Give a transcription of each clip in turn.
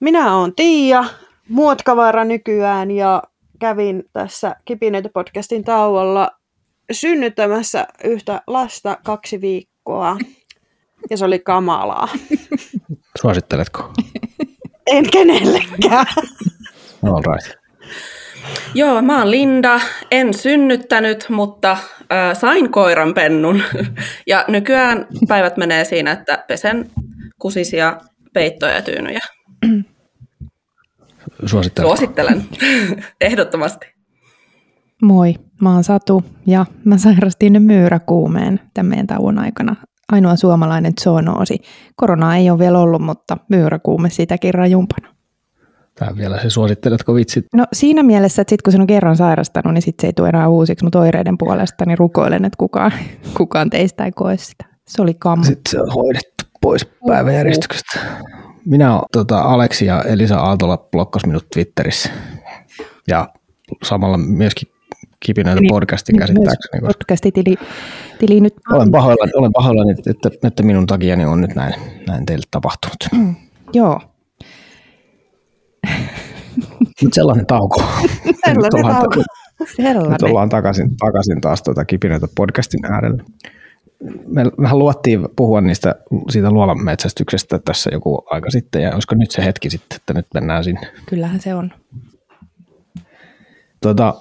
Minä olen Tiia, muotkavara nykyään ja kävin tässä Kipineitä podcastin tauolla synnyttämässä yhtä lasta kaksi viikkoa. Ja se oli kamalaa. Suositteletko? En kenellekään. All right. Joo, mä oon Linda. En synnyttänyt, mutta äh, sain koiran pennun. ja nykyään päivät menee siinä, että pesen kusisia peittoja ja tyynyjä. Suosittelen. Suosittelen. Ehdottomasti. Moi, mä oon Satu ja mä sairastin myyräkuumeen tämän meidän tauon aikana. Ainoa suomalainen zoonoosi. Korona ei ole vielä ollut, mutta myyräkuume sitäkin rajumpana. Tää vielä se suositteletko vitsit? No siinä mielessä, että sit kun sen on kerran sairastanut, niin sit se ei tule enää uusiksi, mutta oireiden puolesta niin rukoilen, että kukaan, kukaan teistä ei koe sitä. Se oli kammo. Sitten se on hoidettu pois päiväjärjestyksestä. Minä olen tota, Aleksi ja Elisa Aaltola blokkas minut Twitterissä. Ja samalla myöskin kipinöitä Niin, podcastin käsittääkseni. Koska Podcastitili tili nyt. olen pahoillani, olen pahoillani että, että, minun takiani on nyt näin, näin teille tapahtunut. Joo, Mutta sellainen tauko. Sellainen Nyt ollaan- tauko. Nyt sellainen. ollaan takaisin, takaisin taas tuota kipinöitä podcastin äärellä. Me, mehän luottiin puhua niistä, siitä luolan metsästyksestä tässä joku aika sitten, ja olisiko nyt se hetki sitten, että nyt mennään sinne. Kyllähän se on. Tota,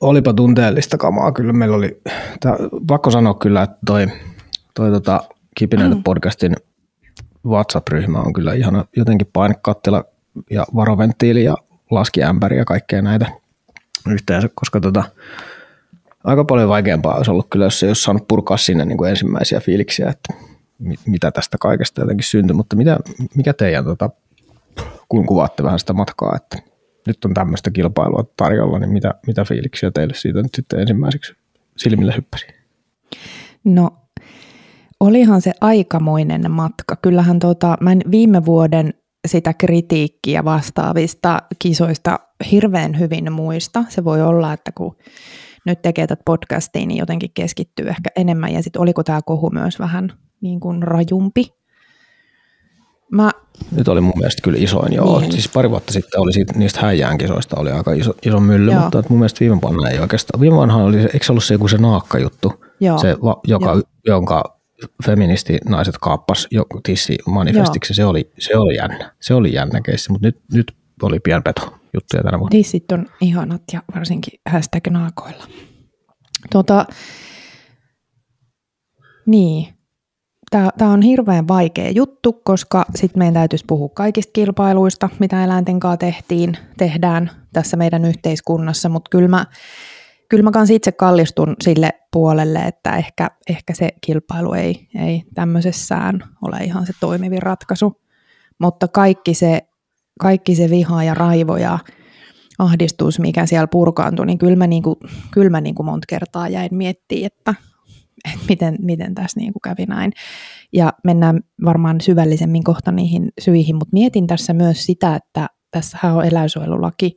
olipa tunteellista kamaa, kyllä meillä oli, tää, pakko sanoa kyllä, että toi, toi tota, Kipinöitä podcastin WhatsApp-ryhmä on kyllä ihana jotenkin painekattila ja varoventtiili ja laskiämpäri ja kaikkea näitä yhteensä, koska tota, aika paljon vaikeampaa olisi ollut kyllä, jos ei olisi saanut purkaa sinne niin kuin ensimmäisiä fiiliksiä, että mi- mitä tästä kaikesta jotenkin syntyi, mutta mitä, mikä teidän, tota, kun kuvaatte vähän sitä matkaa, että nyt on tämmöistä kilpailua tarjolla, niin mitä, mitä fiiliksiä teille siitä nyt sitten ensimmäiseksi silmille hyppäsi? No, olihan se aikamoinen matka. Kyllähän tota, mä en viime vuoden sitä kritiikkiä vastaavista kisoista hirveän hyvin muista. Se voi olla, että kun nyt tekee tätä podcastia, niin jotenkin keskittyy ehkä enemmän. Ja sitten oliko tämä kohu myös vähän niin kuin rajumpi. Mä, Nyt oli mun mielestä kyllä isoin, joo. Niin. Siis pari vuotta sitten oli siitä, niistä häijään kisoista oli aika iso, iso mylly, Joo. mutta mun mielestä viime vuonna ei oikeastaan. Viime vuonna oli, eikö se ollut se joku se naakka-juttu, joo, se, joka, Joo. jonka feministinaiset kaappas jo tissi manifestiksi, se oli, se oli jännä. Se oli jännä keissi, mutta nyt, nyt oli pienpeto juttuja tänä vuonna. Dissit on ihanat ja varsinkin hashtag naakoilla. Tota, niin, tämä on hirveän vaikea juttu, koska sitten meidän täytyisi puhua kaikista kilpailuista, mitä eläinten kanssa tehtiin, tehdään tässä meidän yhteiskunnassa, mutta kyllä mä, kyllä mä kans itse kallistun sille puolelle, että ehkä, ehkä se kilpailu ei, ei tämmöisessään ole ihan se toimivin ratkaisu, mutta kaikki se, kaikki se viha ja raivo ja ahdistus, mikä siellä purkaantui, niin kyllä mä, niinku, kyllä mä niinku monta kertaa jäin miettimään, että, että miten, miten tässä niinku kävi näin. Ja mennään varmaan syvällisemmin kohta niihin syihin, mutta mietin tässä myös sitä, että tässähän on eläinsuojelulaki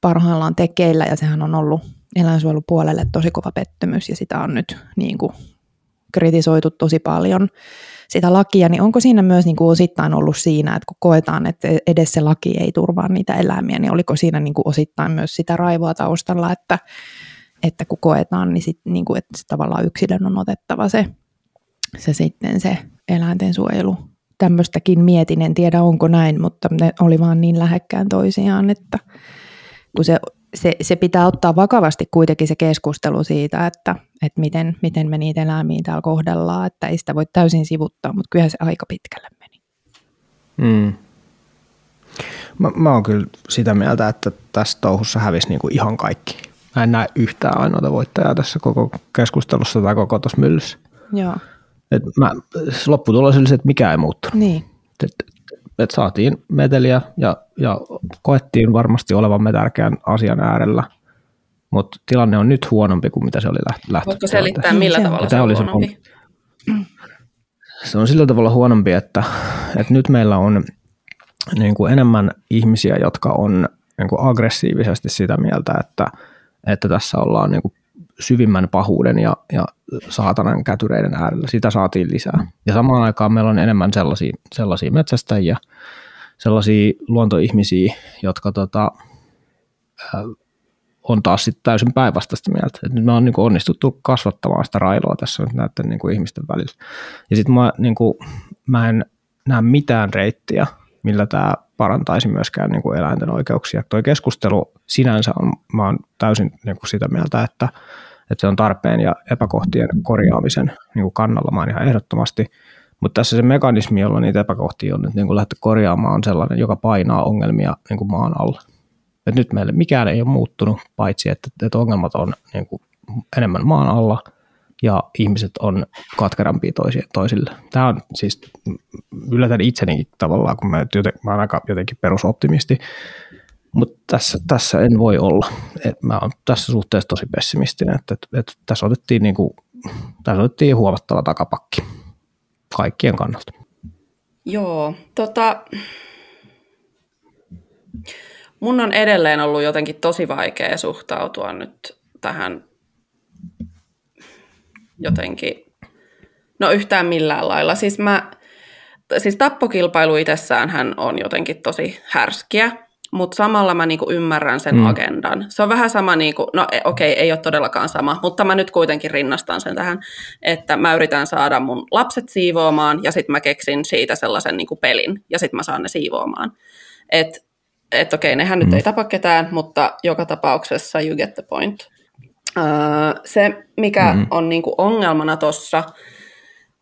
parhaillaan tekeillä ja sehän on ollut eläinsuojelupuolelle tosi kova pettymys ja sitä on nyt niin kuin kritisoitu tosi paljon sitä lakia, niin onko siinä myös niin kuin osittain ollut siinä, että kun koetaan, että edes se laki ei turvaa niitä eläimiä, niin oliko siinä niin kuin osittain myös sitä raivoa taustalla, että, että kun koetaan, niin, sit, niin kuin, että tavallaan yksilön on otettava se, se sitten se eläinten suojelu. Tämmöistäkin mietin, en tiedä onko näin, mutta ne oli vaan niin lähekkään toisiaan, että kun se, se, se pitää ottaa vakavasti kuitenkin se keskustelu siitä, että, että miten, miten me niitä eläimiä täällä kohdellaan, että ei sitä voi täysin sivuttaa, mutta kyllä se aika pitkälle meni. Mm. Mä, mä oon kyllä sitä mieltä, että tässä touhussa hävisi niinku ihan kaikki. Mä en näe yhtään ainoata voittajaa tässä koko keskustelussa tai koko tuossa myllyssä. Joo, Et mä, lopputulos oli se, että mikä ei muuttunut. niin. Et, et saatiin meteliä ja, ja koettiin varmasti olevamme tärkeän asian äärellä, mutta tilanne on nyt huonompi kuin mitä se oli läht- Voitko selittää, Niin, millä se on. tavalla se on oli se huonompi? Se on sillä tavalla huonompi, että, että nyt meillä on niin kuin enemmän ihmisiä, jotka on niin kuin aggressiivisesti sitä mieltä, että, että tässä ollaan niin kuin syvimmän pahuuden ja, ja saatanan kätyreiden äärellä. Sitä saatiin lisää. Ja samaan aikaan meillä on enemmän sellaisia, sellaisia metsästäjiä, sellaisia luontoihmisiä, jotka tota, ää, on taas sitten täysin päinvastaista mieltä. Et nyt me on niin kuin onnistuttu kasvattamaan sitä railoa tässä nyt näiden niin kuin ihmisten välillä. Ja sitten mä, niin mä en näe mitään reittiä, millä tämä parantaisi myöskään niin kuin eläinten oikeuksia. Tuo keskustelu sinänsä on, mä oon täysin niin kuin sitä mieltä, että, että se on tarpeen ja epäkohtien korjaamisen niin kuin kannalla mä ihan ehdottomasti. Mutta tässä se mekanismi, jolla niitä epäkohtia on nyt niin kuin lähdetty korjaamaan, on sellainen, joka painaa ongelmia niin kuin maan alla. Et nyt meille mikään ei ole muuttunut, paitsi että, että ongelmat on niin kuin enemmän maan alla ja ihmiset on katkerampia toisille. Tämä on siis, yllätän itsenikin tavallaan, kun mä, mä olen aika jotenkin perusoptimisti, mutta tässä, tässä en voi olla. Et mä olen tässä suhteessa tosi pessimistinen, että, että, että tässä, otettiin niin kuin, tässä otettiin huomattava takapakki kaikkien kannalta. Joo, tota, mun on edelleen ollut jotenkin tosi vaikea suhtautua nyt tähän jotenkin, no yhtään millään lailla. Siis, mä, siis tappokilpailu itsessään hän on jotenkin tosi härskiä, mutta samalla mä niinku ymmärrän sen mm. agendan. Se on vähän sama, niinku, no e, okei, okay, ei ole todellakaan sama, mutta mä nyt kuitenkin rinnastan sen tähän, että mä yritän saada mun lapset siivoamaan ja sitten mä keksin siitä sellaisen niinku pelin ja sitten mä saan ne siivoamaan. Että et okei, nehän mm. nyt ei tapa ketään, mutta joka tapauksessa you get the point. Uh, se, mikä mm. on niinku ongelmana tuossa,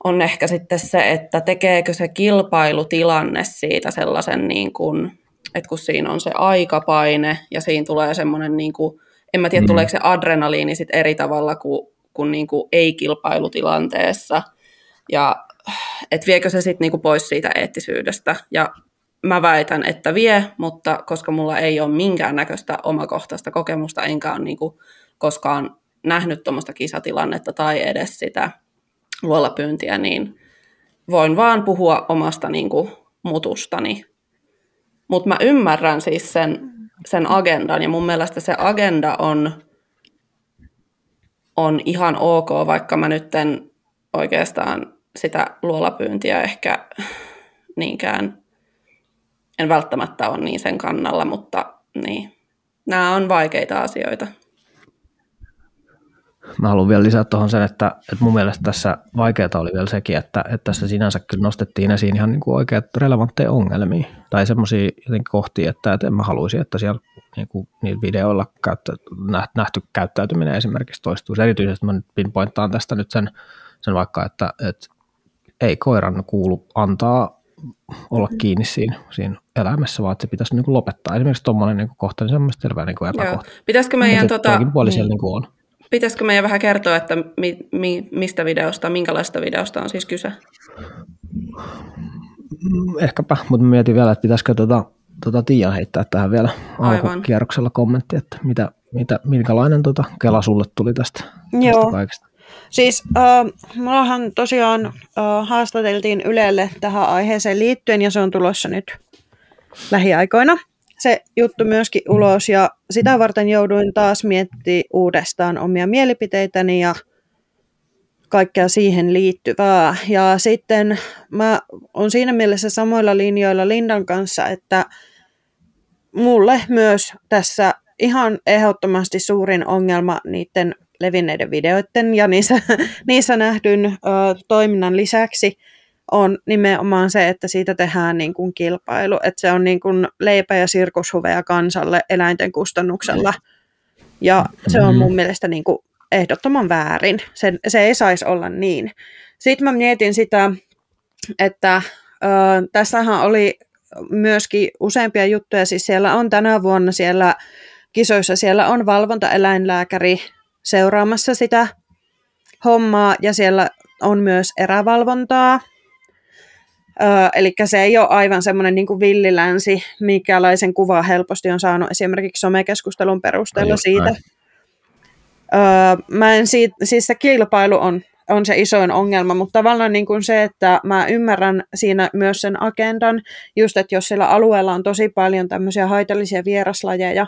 on ehkä sitten se, että tekeekö se kilpailutilanne siitä sellaisen, niin kuin, että kun siinä on se aikapaine ja siinä tulee semmoinen, niin kuin, en mä tiedä, mm. tuleeko se adrenaliini sitten eri tavalla kuin, kuin, niin kuin ei-kilpailutilanteessa, ja että viekö se sitten niin pois siitä eettisyydestä, ja mä väitän, että vie, mutta koska mulla ei ole minkäännäköistä omakohtaista kokemusta, enkä ole niin kuin koskaan nähnyt tuommoista kisatilannetta tai edes sitä luolapyyntiä, niin voin vaan puhua omasta niin kuin, mutustani. Mutta mä ymmärrän siis sen, sen agendan, ja mun mielestä se agenda on, on ihan ok, vaikka mä nyt en oikeastaan sitä luolapyyntiä ehkä niinkään en välttämättä ole niin sen kannalla, mutta niin, nämä on vaikeita asioita. Mä haluan vielä lisätä tuohon sen, että, että mun mielestä tässä vaikeaa oli vielä sekin, että, että tässä sinänsä kyllä nostettiin esiin ihan niin kuin oikeat relevantteja ongelmia tai semmoisia jotenkin kohtia, että, että en mä haluaisi, että siellä niin kuin niillä videoilla käyttä, nähty käyttäytyminen esimerkiksi toistuisi. Erityisesti mä nyt pinpointtaan tästä nyt sen, sen vaikka, että, että ei koiran kuulu antaa olla kiinni siinä, siinä elämässä, vaan että se pitäisi niin kuin lopettaa. Esimerkiksi tuommoinen niin kohta, niin se on mielestäni niin epäkohta. Joo. Pitäisikö meidän, tota, puoli niin, niin kuin on. Pitäisikö meidän vähän kertoa, että mi, mi, mistä videosta, minkälaista videosta on siis kyse? Mm, ehkäpä, mutta mietin vielä, että pitäisikö tuota, tuota Tiia heittää tähän vielä alkukierroksella kommentti, että mitä, mitä, minkälainen tuota Kela sulle tuli tästä, Joo. tästä kaikesta. Siis äh, mullahan tosiaan äh, haastateltiin Ylelle tähän aiheeseen liittyen ja se on tulossa nyt lähiaikoina se juttu myöskin ulos ja sitä varten jouduin taas miettimään uudestaan omia mielipiteitäni ja kaikkea siihen liittyvää. Ja sitten mä on siinä mielessä samoilla linjoilla Lindan kanssa, että mulle myös tässä ihan ehdottomasti suurin ongelma niiden levinneiden videoiden ja niissä, niissä nähdyn ö, toiminnan lisäksi on nimenomaan se, että siitä tehdään niin kuin kilpailu, että se on niin kuin leipä- ja sirkushuveja kansalle eläinten kustannuksella. Ja se on mun mielestä niin kuin ehdottoman väärin. Se, se ei saisi olla niin. Sitten mä mietin sitä, että ö, tässähän oli myöskin useampia juttuja, siis siellä on tänä vuonna siellä kisoissa, siellä on valvontaeläinlääkäri seuraamassa sitä hommaa ja siellä on myös erävalvontaa. Öö, eli se ei ole aivan semmoinen niin villilänsi, mikälaisen kuva helposti on saanut esimerkiksi somekeskustelun perusteella siitä. Öö, mä en siitä, siis se kilpailu on, on se isoin ongelma, mutta tavallaan niin kuin se, että mä ymmärrän siinä myös sen agendan, just että jos siellä alueella on tosi paljon tämmöisiä haitallisia vieraslajeja,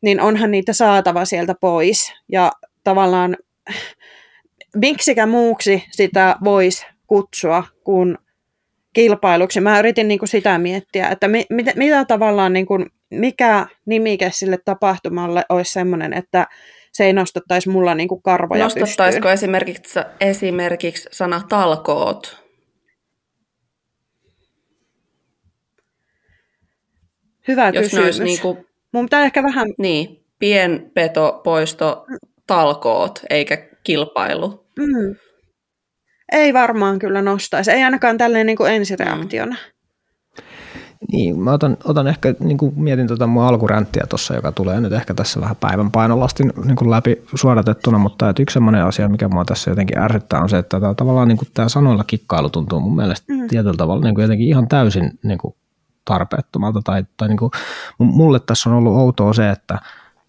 niin onhan niitä saatava sieltä pois. Ja tavallaan miksikä muuksi sitä voisi kutsua kuin kilpailuksi. Mä yritin niin kuin sitä miettiä, että mi, mitä, mitä tavallaan, niin kuin, mikä nimike sille tapahtumalle olisi sellainen, että se ei nostattaisi mulla niin kuin karvoja Nostattaisiko pystyyn. esimerkiksi, esimerkiksi sana talkoot? Hyvä Jos kysymys. olisi niin, kuin, Mun pitää ehkä vähän, niin pienpeto, poisto, talkoot, eikä kilpailu. mm, ei varmaan kyllä nostaisi, ei ainakaan tälleen niin kuin ensireaktiona. Niin, mä otan, otan ehkä, niin kuin mietin tuota mun alkuränttiä tuossa, joka tulee nyt ehkä tässä vähän päivän painolasti niin kuin läpi suodatettuna, mutta että yksi sellainen asia, mikä mua tässä jotenkin ärsyttää, on se, että tämä, tavallaan niin kuin tämä sanoilla kikkailu tuntuu mun mielestä mm. tietyllä tavalla niin kuin jotenkin ihan täysin niin kuin tarpeettomalta. Tai, tai niin kuin, mulle tässä on ollut outoa se, että,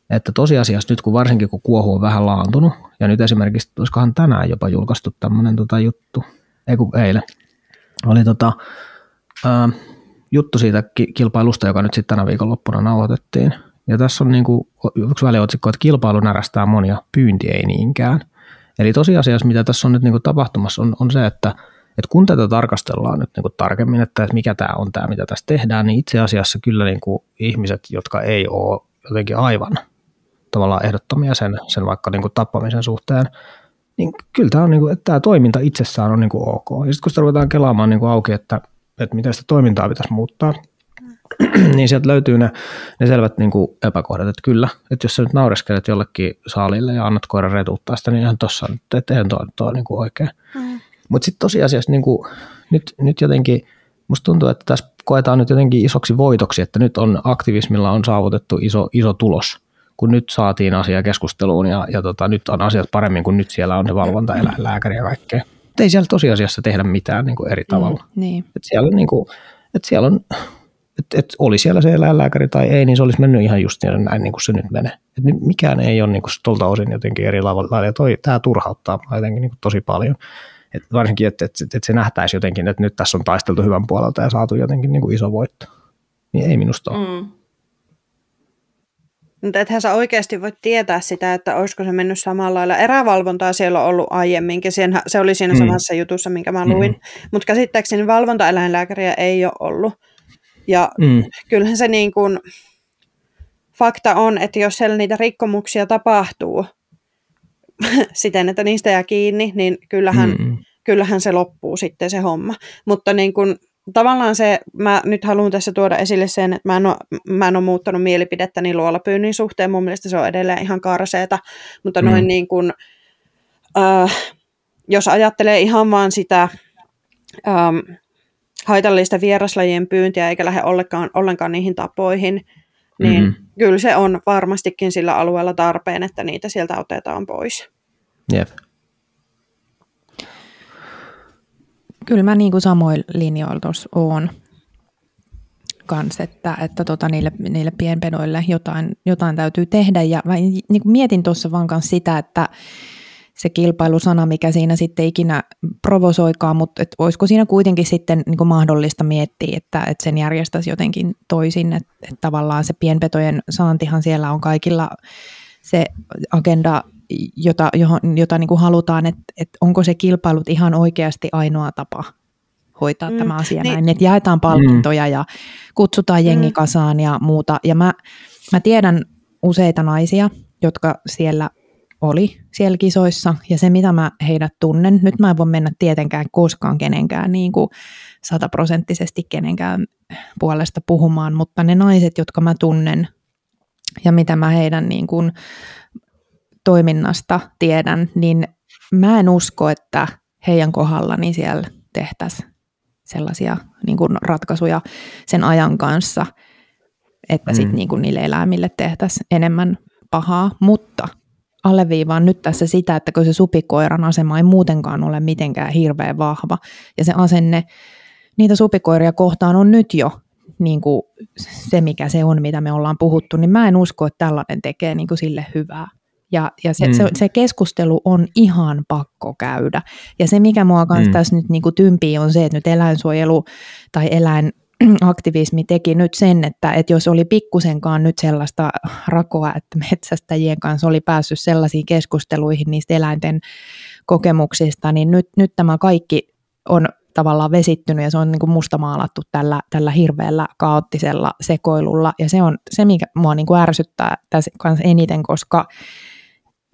että tosiasiassa nyt kun varsinkin kun kuohu on vähän laantunut, ja nyt esimerkiksi, olisikohan tänään jopa julkaistu tämmöinen tota juttu, ei kun eilen, oli tota, ää, juttu siitä kilpailusta, joka nyt sitten tänä viikonloppuna nauhoitettiin. Ja tässä on niinku yksi väliotsikko, että kilpailu närästää monia, pyynti ei niinkään. Eli tosiasiassa, mitä tässä on nyt niinku tapahtumassa, on, on se, että, että kun tätä tarkastellaan nyt niinku tarkemmin, että mikä tämä on tämä, mitä tässä tehdään, niin itse asiassa kyllä niinku ihmiset, jotka ei ole jotenkin aivan tavallaan ehdottomia sen, sen vaikka niinku tappamisen suhteen, niin kyllä tämä, on niinku, että tämä toiminta itsessään on niinku ok. Ja sitten kun sitä ruvetaan kelaamaan niinku auki, että että miten sitä toimintaa pitäisi muuttaa, niin sieltä löytyy ne, ne selvät niin kuin epäkohdat, että kyllä, että jos sä nyt naureskelet jollekin saalille ja annat koiran retuuttaa sitä, niin ihan tuossa, että eihän tuo, tuo niin kuin oikein. Mm. Mutta sitten tosiasiassa niin kuin, nyt, nyt jotenkin, musta tuntuu, että tässä koetaan nyt jotenkin isoksi voitoksi, että nyt on aktivismilla on saavutettu iso, iso tulos, kun nyt saatiin asia keskusteluun ja, ja tota, nyt on asiat paremmin, kun nyt siellä on se valvontaeläinlääkäri ja kaikkea ei siellä tosiasiassa tehdä mitään niin kuin eri tavalla. Mm, niin. Et siellä, niin kuin, et siellä on, et, et oli siellä se eläinlääkäri tai ei, niin se olisi mennyt ihan just näin niin kuin se nyt menee. Et mikään ei ole niin kuin tuolta osin jotenkin eri lailla. Ja toi, tämä turhauttaa jotenkin niin kuin tosi paljon. Et varsinkin, että et, et se nähtäisi jotenkin, että nyt tässä on taisteltu hyvän puolelta ja saatu jotenkin niin kuin iso voitto. Niin ei minusta ole. Mm. Mutta ethän sä oikeasti voi tietää sitä, että olisiko se mennyt samalla lailla. Erävalvontaa siellä on ollut aiemminkin, Siihen, se oli siinä mm. samassa jutussa, minkä mä luin. Mm. Mutta käsittääkseni valvontaeläinlääkäriä ei ole ollut. Ja mm. kyllähän se niin kuin, fakta on, että jos siellä niitä rikkomuksia tapahtuu siten, että niistä jää kiinni, niin kyllähän, mm. kyllähän se loppuu sitten se homma. Mutta niin kuin, tavallaan se, mä nyt haluan tässä tuoda esille sen, että mä en ole, mä en ole muuttanut mielipidettäni luolapyynnin suhteen, mun mielestä se on edelleen ihan karseeta, mutta noin mm. niin kuin, äh, jos ajattelee ihan vaan sitä ähm, haitallista vieraslajien pyyntiä eikä lähde ollenkaan, ollenkaan niihin tapoihin, niin mm-hmm. kyllä se on varmastikin sillä alueella tarpeen, että niitä sieltä otetaan pois. Jep. Kyllä mä kuin samoin linjoilla tuossa oon kanssa, että, että tota, niille, niille pienpedoille jotain, jotain täytyy tehdä. Ja mä niin kuin mietin tuossa vaan kanssa sitä, että se kilpailusana, mikä siinä sitten ikinä provosoikaan, mutta et olisiko siinä kuitenkin sitten niin kuin mahdollista miettiä, että, että sen järjestäisi jotenkin toisin, että, että tavallaan se pienpetojen saantihan siellä on kaikilla se agenda jota, johon, jota niin kuin halutaan, että, että onko se kilpailut ihan oikeasti ainoa tapa hoitaa mm, tämä asia niin. näin, että jaetaan palkintoja mm. ja kutsutaan jengi mm. kasaan ja muuta. Ja mä, mä tiedän useita naisia, jotka siellä oli siellä kisoissa, ja se mitä mä heidät tunnen, nyt mä en voi mennä tietenkään koskaan kenenkään niin kuin sataprosenttisesti kenenkään puolesta puhumaan, mutta ne naiset, jotka mä tunnen, ja mitä mä heidän niin kuin toiminnasta tiedän, niin mä en usko, että heidän kohdallani siellä tehtäisiin sellaisia niin kuin ratkaisuja sen ajan kanssa, että sitten mm. niin kuin niille eläimille tehtäisiin enemmän pahaa, mutta alleviivaan nyt tässä sitä, että kun se supikoiran asema ei muutenkaan ole mitenkään hirveän vahva, ja se asenne niitä supikoiria kohtaan on nyt jo niin kuin se, mikä se on, mitä me ollaan puhuttu, niin mä en usko, että tällainen tekee niin kuin sille hyvää. Ja, ja se, mm. se, se keskustelu on ihan pakko käydä. Ja se, mikä mua kanssa mm. tässä nyt niin kuin tympii, on se, että nyt eläinsuojelu tai eläinaktivismi teki nyt sen, että, että jos oli pikkusenkaan nyt sellaista rakoa, että metsästäjien kanssa oli päässyt sellaisiin keskusteluihin niistä eläinten kokemuksista, niin nyt, nyt tämä kaikki on tavallaan vesittynyt ja se on niin kuin mustamaalattu tällä, tällä hirveällä kaoottisella sekoilulla. Ja se on se, mikä mua niin kuin ärsyttää tässä kanssa eniten, koska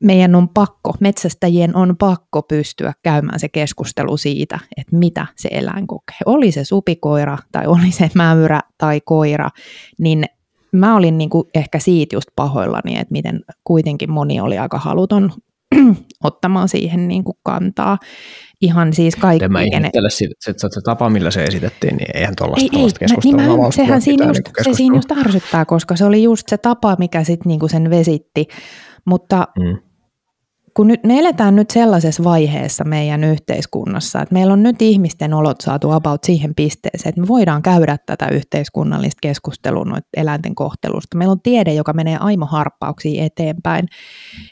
meidän on pakko, metsästäjien on pakko pystyä käymään se keskustelu siitä, että mitä se eläin kokee. Oli se supikoira tai oli se mäyrä tai koira, niin mä olin niin kuin ehkä siitä just pahoillani, että miten kuitenkin moni oli aika haluton ottamaan siihen niin kuin kantaa. Ihan siis kaikki. Mä ihmettele, se, se, se, tapa, millä se esitettiin, niin eihän tuollaista ei, ei, keskustelua niin mä, sehän siinä just, niin se siinä just ärsyttää, koska se oli just se tapa, mikä sitten niin sen vesitti. Mutta mm kun nyt, me eletään nyt sellaisessa vaiheessa meidän yhteiskunnassa, että meillä on nyt ihmisten olot saatu about siihen pisteeseen, että me voidaan käydä tätä yhteiskunnallista keskustelua noita eläinten kohtelusta. Meillä on tiede, joka menee aimoharppauksia eteenpäin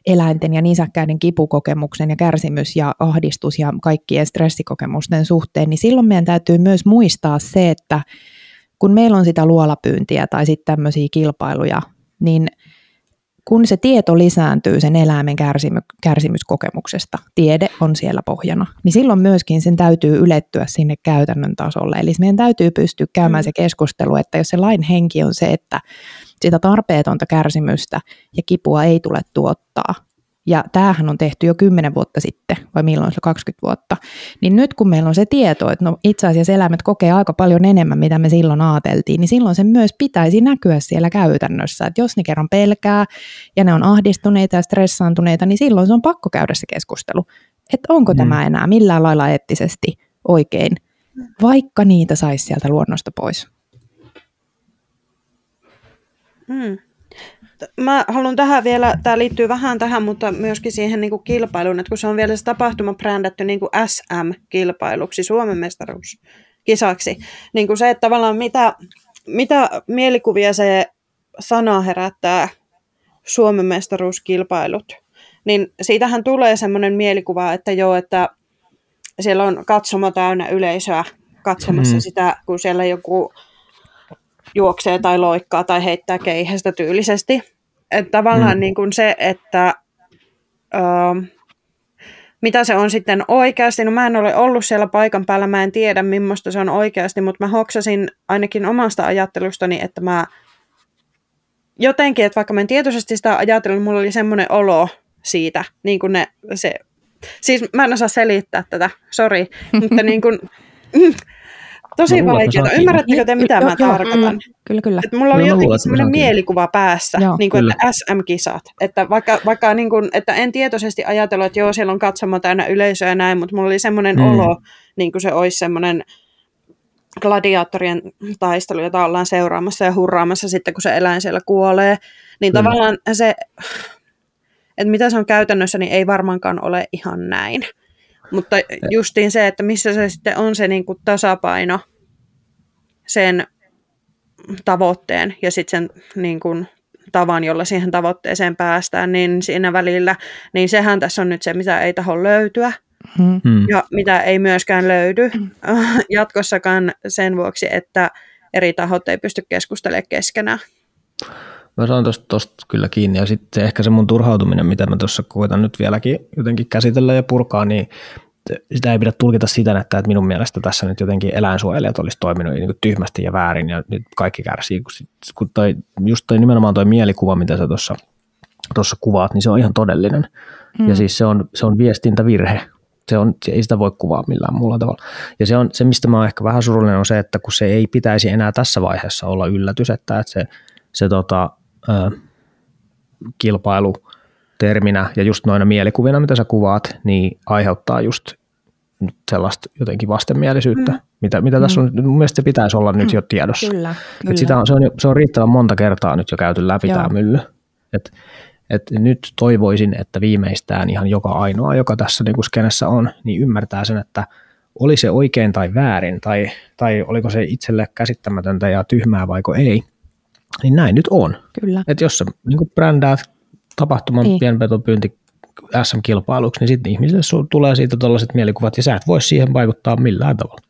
eläinten ja nisäkkäiden kipukokemuksen ja kärsimys ja ahdistus ja kaikkien stressikokemusten suhteen, niin silloin meidän täytyy myös muistaa se, että kun meillä on sitä luolapyyntiä tai sitten tämmöisiä kilpailuja, niin – kun se tieto lisääntyy sen eläimen kärsimy, kärsimyskokemuksesta, tiede on siellä pohjana, niin silloin myöskin sen täytyy ylettyä sinne käytännön tasolle. Eli meidän täytyy pystyä käymään mm. se keskustelu, että jos se lain henki on se, että sitä tarpeetonta kärsimystä ja kipua ei tule tuottaa, ja tämähän on tehty jo 10 vuotta sitten, vai milloin se 20 vuotta. Niin nyt kun meillä on se tieto, että no itse asiassa eläimet kokee aika paljon enemmän, mitä me silloin ajateltiin, niin silloin se myös pitäisi näkyä siellä käytännössä. Että jos ne kerran pelkää ja ne on ahdistuneita ja stressaantuneita, niin silloin se on pakko käydä se keskustelu. Että onko mm. tämä enää millään lailla eettisesti oikein, vaikka niitä saisi sieltä luonnosta pois. Hmm mä haluan tähän vielä, tämä liittyy vähän tähän, mutta myöskin siihen niin kuin kilpailuun, että kun se on vielä se tapahtuma brändätty niin kuin SM-kilpailuksi, Suomen mestaruuskisaksi, niin kuin se, että tavallaan mitä, mitä mielikuvia se sana herättää Suomen mestaruuskilpailut, niin siitähän tulee semmoinen mielikuva, että joo, että siellä on katsomo täynnä yleisöä katsomassa mm. sitä, kun siellä joku juoksee tai loikkaa tai heittää keihästä tyylisesti. Että tavallaan mm. niin kuin se, että ö, mitä se on sitten oikeasti, no mä en ole ollut siellä paikan päällä, mä en tiedä millaista se on oikeasti, mutta mä hoksasin ainakin omasta ajattelustani, että mä jotenkin, että vaikka mä en tietoisesti sitä ajatellut, mulla oli semmoinen olo siitä, niin kuin ne, se, siis mä en osaa selittää tätä, sori, mutta niin kuin, Tosi no, vaikeaa. Ymmärrättekö te, mitä jo, mä jo, tarkoitan? Mm, kyllä, kyllä. Et mulla oli jotenkin sellainen mielikuva päässä, joo, niin kuin, että SM-kisat. Että vaikka, vaikka niin kuin, että en tietoisesti ajatellut, että joo, siellä on katsomo täynnä yleisöä ja näin, mutta mulla oli semmoinen mm. olo, niin kuin se olisi semmoinen gladiaattorien taistelu, jota ollaan seuraamassa ja hurraamassa sitten, kun se eläin siellä kuolee. Niin kyllä. tavallaan se, että mitä se on käytännössä, niin ei varmaankaan ole ihan näin. Mutta justiin se, että missä se sitten on se niin kuin tasapaino sen tavoitteen ja sitten sen niin kuin tavan, jolla siihen tavoitteeseen päästään, niin siinä välillä, niin sehän tässä on nyt se, mitä ei taho löytyä. Hmm. hmm. Ja mitä ei myöskään löydy hmm. jatkossakaan sen vuoksi, että eri tahot ei pysty keskustelemaan keskenään. Mä saan tuosta kyllä kiinni ja sitten ehkä se mun turhautuminen, mitä mä tuossa koitan nyt vieläkin jotenkin käsitellä ja purkaa, niin sitä ei pidä tulkita sitä, että, että minun mielestä tässä nyt jotenkin eläinsuojelijat olisi toiminut niin tyhmästi ja väärin ja nyt kaikki kärsii. Kun toi, just toi, nimenomaan tuo mielikuva, mitä sä tuossa tuossa kuvaat, niin se on ihan todellinen. Mm. Ja siis se on, se on viestintävirhe. Se on, se ei sitä voi kuvaa millään muulla tavalla. Ja se, on, se, mistä mä oon ehkä vähän surullinen, on se, että kun se ei pitäisi enää tässä vaiheessa olla yllätys, että, että se, se tota, ä, kilpailu – terminä ja just noina mielikuvina, mitä sä kuvaat, niin aiheuttaa just sellaista jotenkin vastenmielisyyttä, mm. mitä, mitä tässä on, mun mielestä se pitäisi olla mm. nyt jo tiedossa. Kyllä, kyllä. sitä on, se, on, se on riittävän monta kertaa nyt jo käyty läpi Joo. tämä mylly. Et, et nyt toivoisin, että viimeistään ihan joka ainoa, joka tässä niin skenessä on, niin ymmärtää sen, että oli se oikein tai väärin, tai, tai oliko se itselle käsittämätöntä ja tyhmää vaiko ei, niin näin nyt on. Kyllä. Et jos sä niin brändäät tapahtuman niin. pienpetopyynti SM-kilpailuksi, niin sitten ihmisille tulee siitä tällaiset mielikuvat, ja sä et voi siihen vaikuttaa millään tavalla.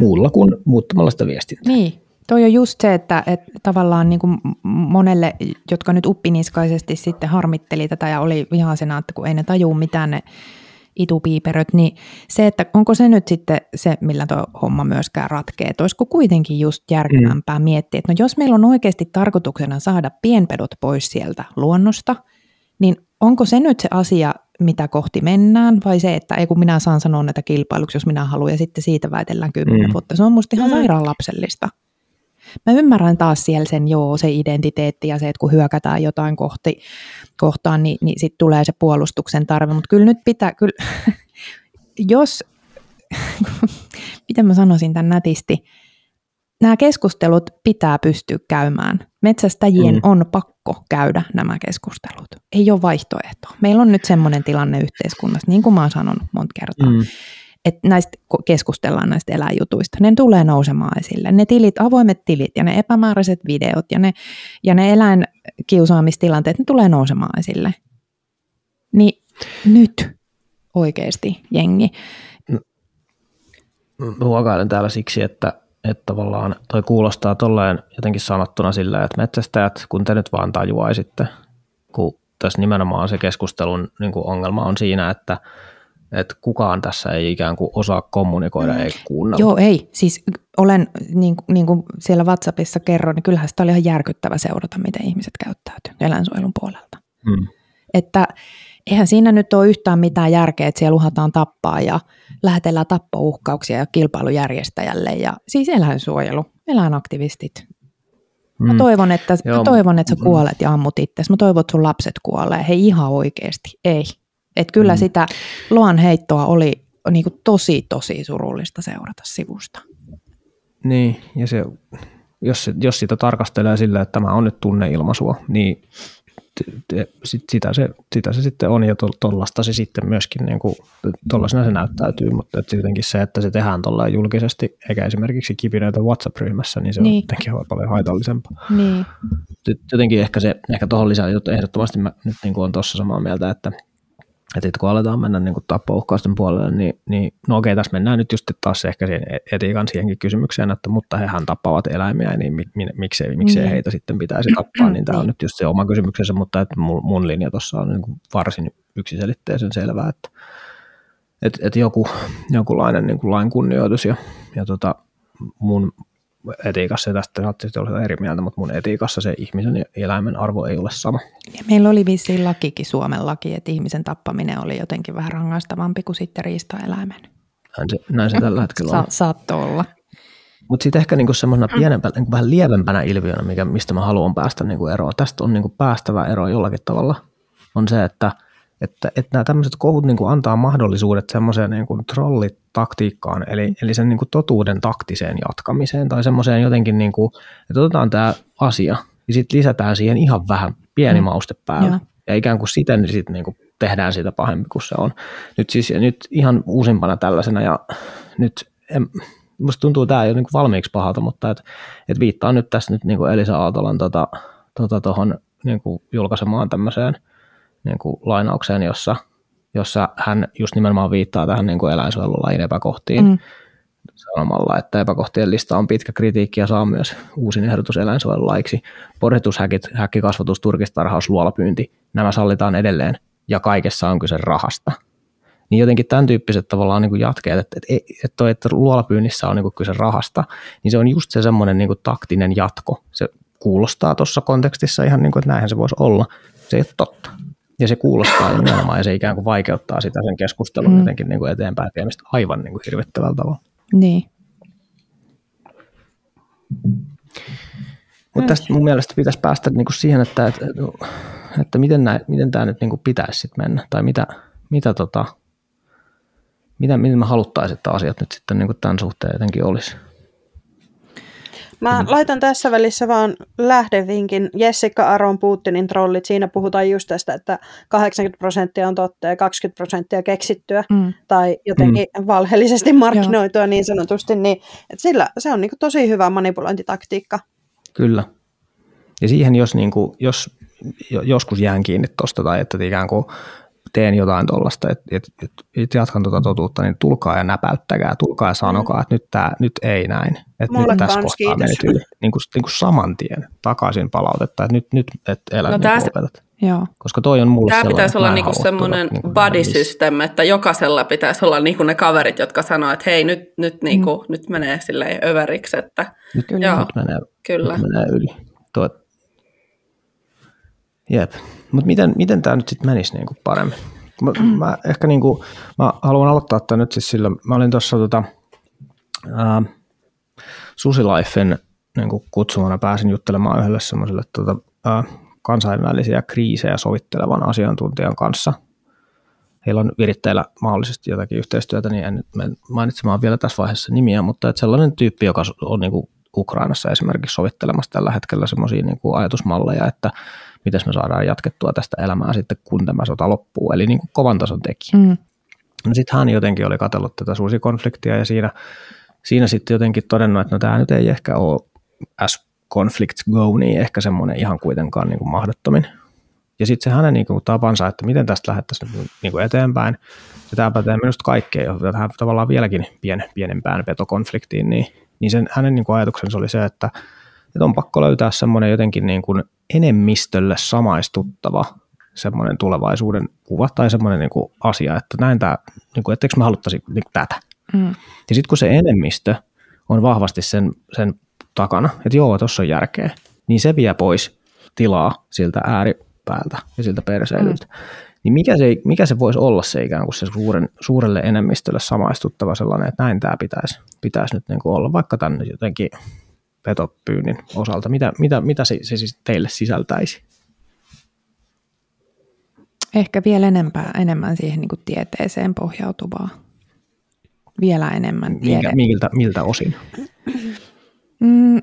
Muulla kuin muuttamalla sitä viestintää. Niin, toi on just se, että, että tavallaan niin kuin monelle, jotka nyt uppiniskaisesti sitten harmitteli tätä ja oli vihasena, että kun ei ne tajuu mitään ne itupiiperöt, niin se, että onko se nyt sitten se, millä tuo homma myöskään ratkee, että olisiko kuitenkin just järkevämpää mm. miettiä, että no jos meillä on oikeasti tarkoituksena saada pienpedot pois sieltä luonnosta, niin onko se nyt se asia, mitä kohti mennään, vai se, että ei kun minä saan sanoa näitä kilpailuksi, jos minä haluan, ja sitten siitä väitellään kymmenen mm. vuotta. Se on musta ihan mm. sairaan lapsellista. Mä ymmärrän taas siellä sen, joo, se identiteetti ja se, että kun hyökätään jotain kohti, kohtaan, niin, niin sitten tulee se puolustuksen tarve. Mutta kyllä nyt pitää, kyllä, jos, miten mä sanoisin tämän nätisti, nämä keskustelut pitää pystyä käymään. Metsästäjien mm. on pakko käydä nämä keskustelut. Ei ole vaihtoehto. Meillä on nyt semmoinen tilanne yhteiskunnassa, niin kuin mä oon sanonut monta kertaa, mm että näistä keskustellaan näistä eläinjutuista, ne tulee nousemaan esille. Ne tilit, avoimet tilit ja ne epämääräiset videot ja ne, ja ne eläinkiusaamistilanteet, ne tulee nousemaan esille. Niin nyt oikeasti jengi. Huokailen täällä siksi, että, että tavallaan toi kuulostaa tolleen jotenkin sanottuna silleen, että metsästäjät, kun te nyt vaan tajuaisitte, kun tässä nimenomaan se keskustelun niin ongelma on siinä, että että kukaan tässä ei ikään kuin osaa kommunikoida mm. eikä kuunnella. Joo, ei. Siis olen, niin, niin kuin siellä WhatsAppissa kerroin, niin kyllähän sitä oli ihan järkyttävä seurata, miten ihmiset käyttäytyy eläinsuojelun puolelta. Mm. Että eihän siinä nyt ole yhtään mitään järkeä, että siellä uhataan tappaa ja lähetellään tappouhkauksia ja kilpailujärjestäjälle ja siis eläinsuojelu, eläinaktivistit. Mä mm. toivon, että, Joo. mä toivon, että sä mm. kuolet ja ammut itse. Mä toivon, että sun lapset kuolee. Hei ihan oikeasti. Ei. Että kyllä mm. sitä loan heittoa oli niin kuin tosi, tosi surullista seurata sivusta. Niin, ja se, jos, jos sitä tarkastelee sillä, että tämä on nyt tunneilmaisua, niin sit, sitä, se, sitä se sitten on ja tuollaista se sitten myöskin, niin kuin, tuollaisena se näyttäytyy, mutta että jotenkin se, että se tehdään tuolla julkisesti, eikä esimerkiksi kipinöitä WhatsApp-ryhmässä, niin se niin. on jotenkin paljon haitallisempaa. Niin. Jotenkin ehkä se, ehkä tuohon lisää, että ehdottomasti mä nyt niin kuin on tuossa samaa mieltä, että että kun aletaan mennä niin tappouhkausten puolelle, niin, niin no okei, tässä mennään nyt just taas ehkä siihen e-, etiikan siihenkin kysymykseen, että mutta hehän tappavat eläimiä, niin mi, mi, miksei, miksei mm. heitä sitten pitäisi tappaa, niin tämä on nyt just se oma kysymyksensä, mutta että mun, mun linja tuossa on niin varsin yksiselitteisen selvää, että että, että joku, jokinlainen niin kuin lain kunnioitus ja, ja tota, mun etiikassa, ja tästä saattaa olla eri mieltä, mutta mun etiikassa se ihmisen ja eläimen arvo ei ole sama. Ja meillä oli vissiin lakikin, Suomen laki, että ihmisen tappaminen oli jotenkin vähän rangaistavampi kuin sitten riistaeläimen. Näin se, näin se tällä hetkellä on. Sa- saattoi olla. Mutta sitten ehkä niinku semmoisena mm. pienempänä, niinku vähän lievempänä ilmiönä, mikä, mistä mä haluan päästä niinku eroon, tästä on niinku päästävä ero jollakin tavalla, on se, että – että, että nämä tämmöiset kohut niin kuin antaa mahdollisuudet semmoiseen niin kuin trollitaktiikkaan, eli, eli sen niin kuin totuuden taktiseen jatkamiseen tai semmoiseen jotenkin, niin kuin, että otetaan tämä asia ja sitten lisätään siihen ihan vähän pieni mm. mauste päälle. Ja. ja ikään kuin siten niin sitten niin kuin tehdään siitä pahempi kuin se on. Nyt siis nyt ihan uusimpana tällaisena ja nyt en, musta tuntuu tämä jo niin kuin valmiiksi pahalta, mutta et, et viittaan nyt tässä nyt niin kuin Elisa Aaltolan tota, tota tohon, niin kuin julkaisemaan tämmöiseen – niin kuin lainaukseen, jossa, jossa hän just nimenomaan viittaa tähän niin kuin eläinsuojelulain epäkohtiin mm. sanomalla, että epäkohtien lista on pitkä kritiikki ja saa myös uusin ehdotus eläinsuojelulaiksi. Porjitushäkit, häkkikasvatus, turkistarhaus, luolapyynti, nämä sallitaan edelleen ja kaikessa on kyse rahasta. Niin jotenkin tämän tyyppiset tavallaan niin kuin jatkeet, että, että, että, toi, että luolapyynnissä on niin kuin kyse rahasta, niin se on just se semmoinen niin kuin taktinen jatko. Se kuulostaa tuossa kontekstissa ihan niin kuin, että näinhän se voisi olla. Se ei ole totta. Ja se kuulostaa nimenomaan ja se ikään kuin vaikeuttaa sitä sen keskustelun mm. jotenkin niin kuin eteenpäin viemistä aivan niin kuin hirvittävällä tavalla. Niin. Mutta tästä mun mielestä pitäisi päästä niin kuin siihen, että, että, että miten, näin, miten tämä nyt niin kuin pitäisi sit mennä, tai mitä, mitä, tota, mitä, miten me haluttaisiin, että asiat nyt sitten niin kuin tämän suhteen jotenkin olisi. Mä mm. laitan tässä välissä vaan lähdevinkin. Jessica Aron Putinin trollit. Siinä puhutaan just tästä, että 80 prosenttia on totta ja 20 prosenttia keksittyä mm. tai jotenkin mm. valheellisesti markkinoitua Joo. niin sanotusti. Niin, että sillä se on niin kuin tosi hyvä manipulointitaktiikka. Kyllä. Ja siihen, jos, niin kuin, jos joskus jään kiinni tuosta tai että ikään kuin teen jotain tuollaista, että et, et, et jatkan tuota totuutta, niin tulkaa ja näpäyttäkää, tulkaa ja sanokaa, mm. että nyt, tää, nyt ei näin. Että nyt tässä kohtaa menit yli. Niin kuin, niin kuin saman tien takaisin palautetta, että nyt, nyt et elä no niin tässä, Joo. Koska toi on mulle Tämä pitäisi että olla niinku semmoinen niinku body system, että jokaisella pitäisi olla niinku ne kaverit, jotka sanoo, että hei, nyt, nyt, niinku, Mm. nyt menee silleen överiksi, että Kyllä. Joo. Nyt menee, kyllä. nyt menee yli. Tuo, jep. Mutta miten, miten tämä nyt sitten menisi niinku paremmin? Mä, mä, ehkä niinku, mä haluan aloittaa tämän nyt siis sillä, mä olin tuossa tota, ää, Susilifen niinku kutsumana pääsin juttelemaan yhdelle semmoiselle tota, kansainvälisiä kriisejä sovittelevan asiantuntijan kanssa. Heillä on viritteillä mahdollisesti jotakin yhteistyötä, niin en nyt mainitsemaan vielä tässä vaiheessa nimiä, mutta että sellainen tyyppi, joka on niin kuin Ukrainassa esimerkiksi sovittelemassa tällä hetkellä semmoisia niin ajatusmalleja, että miten me saadaan jatkettua tästä elämää sitten, kun tämä sota loppuu, eli niin kuin kovan tason tekijä. Mm. No sitten hän jotenkin oli katsellut tätä susikonfliktia ja siinä, siinä sitten jotenkin todennut, että no tämä nyt ei ehkä ole as conflicts go, niin ehkä semmoinen ihan kuitenkaan niin kuin mahdottomin. Ja sitten se hänen niin kuin, tapansa, että miten tästä lähdettäisiin niin kuin eteenpäin, ja tämä pätee minusta kaikkeen, tähän tavallaan vieläkin pien, pienempään petokonfliktiin, niin, niin sen, hänen niin kuin ajatuksensa oli se, että, että on pakko löytää semmoinen jotenkin niin kuin enemmistölle samaistuttava semmoinen tulevaisuuden kuva tai semmoinen niin kuin asia, että näin tämä, niin kuin, etteikö me haluttaisi niin kuin tätä. Mm. Ja sitten kun se enemmistö on vahvasti sen, sen takana, että joo, tuossa on järkeä, niin se vie pois tilaa siltä ääripäältä ja siltä perseilyltä. Mm. Niin mikä se, mikä se voisi olla se ikään kuin se suuren, suurelle enemmistölle samaistuttava sellainen, että näin tämä pitäisi, pitäisi nyt niin kuin olla, vaikka tänne jotenkin petopyynnin osalta. Mitä, mitä, mitä se, se siis teille sisältäisi? Ehkä vielä enempää, enemmän siihen niin kuin tieteeseen pohjautuvaa. Vielä enemmän Minkä, miltä, miltä osin? Mm,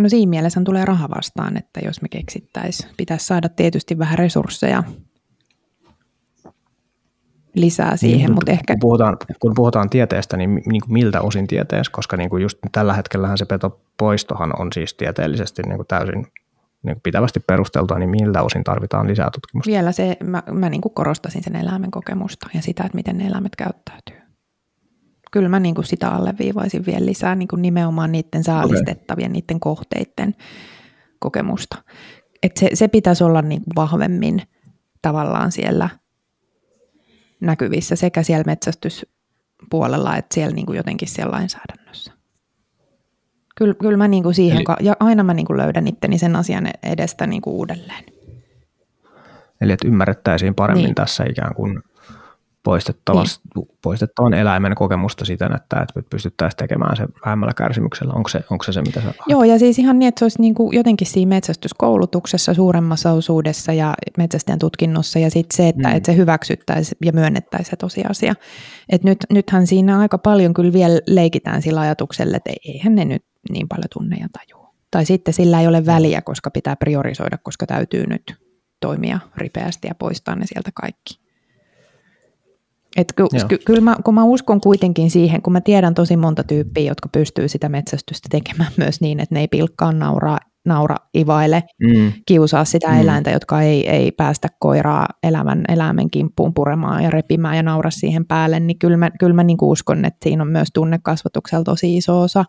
no siinä mielessä tulee raha vastaan, että jos me keksittäisiin, pitäisi saada tietysti vähän resursseja lisää siihen, Niin, mutta ehkä kun, puhutaan, kun puhutaan tieteestä, niin, niin kuin miltä osin tieteestä, koska niin kuin just tällä hetkellähän se petopoistohan on siis tieteellisesti niin kuin täysin niin kuin pitävästi perusteltua, niin miltä osin tarvitaan lisää tutkimusta? vielä se, mä, mä niin kuin korostasin sen eläimen kokemusta ja sitä, että miten ne eläimet käyttäytyy. Kyllä mä niin kuin sitä alleviivaisin vielä lisää niin kuin nimenomaan niiden saalistettavien, okay. niiden kohteiden kokemusta. Et se, se pitäisi olla niin kuin vahvemmin tavallaan siellä näkyvissä sekä siellä metsästyspuolella että siellä niin kuin jotenkin siellä lainsäädännössä. Kyllä, kyllä mä niin kuin siihen, Eli- Eli... ja aina mä niin kuin löydän itteni sen asian edestä niin kuin uudelleen. Eli että ymmärrettäisiin paremmin niin. tässä ikään kuin poistettavan, poistettavan eläimen kokemusta siten, että, että pystyttäisiin tekemään se vähemmällä kärsimyksellä. Onko se, onko se se, mitä sä Joo, ja siis ihan niin, että se olisi niin kuin jotenkin siinä metsästyskoulutuksessa suuremmassa osuudessa ja metsästäjän tutkinnossa, ja sitten se, että, Mm. mm. että se hyväksyttäisiin ja myönnettäisiin se tosiasia. Et nyt, nythän siinä aika paljon kyllä vielä leikitään sillä ajatuksella, että eihän ne nyt niin paljon tunne ja tajua. Tai sitten sillä ei ole väliä, koska pitää priorisoida, koska täytyy nyt toimia ripeästi ja poistaa ne sieltä kaikki. Et ky, Joo. ky, kyllä mä, kun mä uskon kuitenkin siihen, kun mä tiedän tosi monta tyyppiä, jotka pystyy sitä metsästystä tekemään myös niin, että ne ei pilkkaa, nauraa, naura, ivaile, mm. kiusaa sitä Mm. eläintä, jotka ei, ei päästä koiraa elämän eläimen kimppuun puremaan ja repimään ja naura siihen päälle, niin kyllä mä, kyllä mä niin uskon, että siinä on myös tunnekasvatuksella tosi iso osa,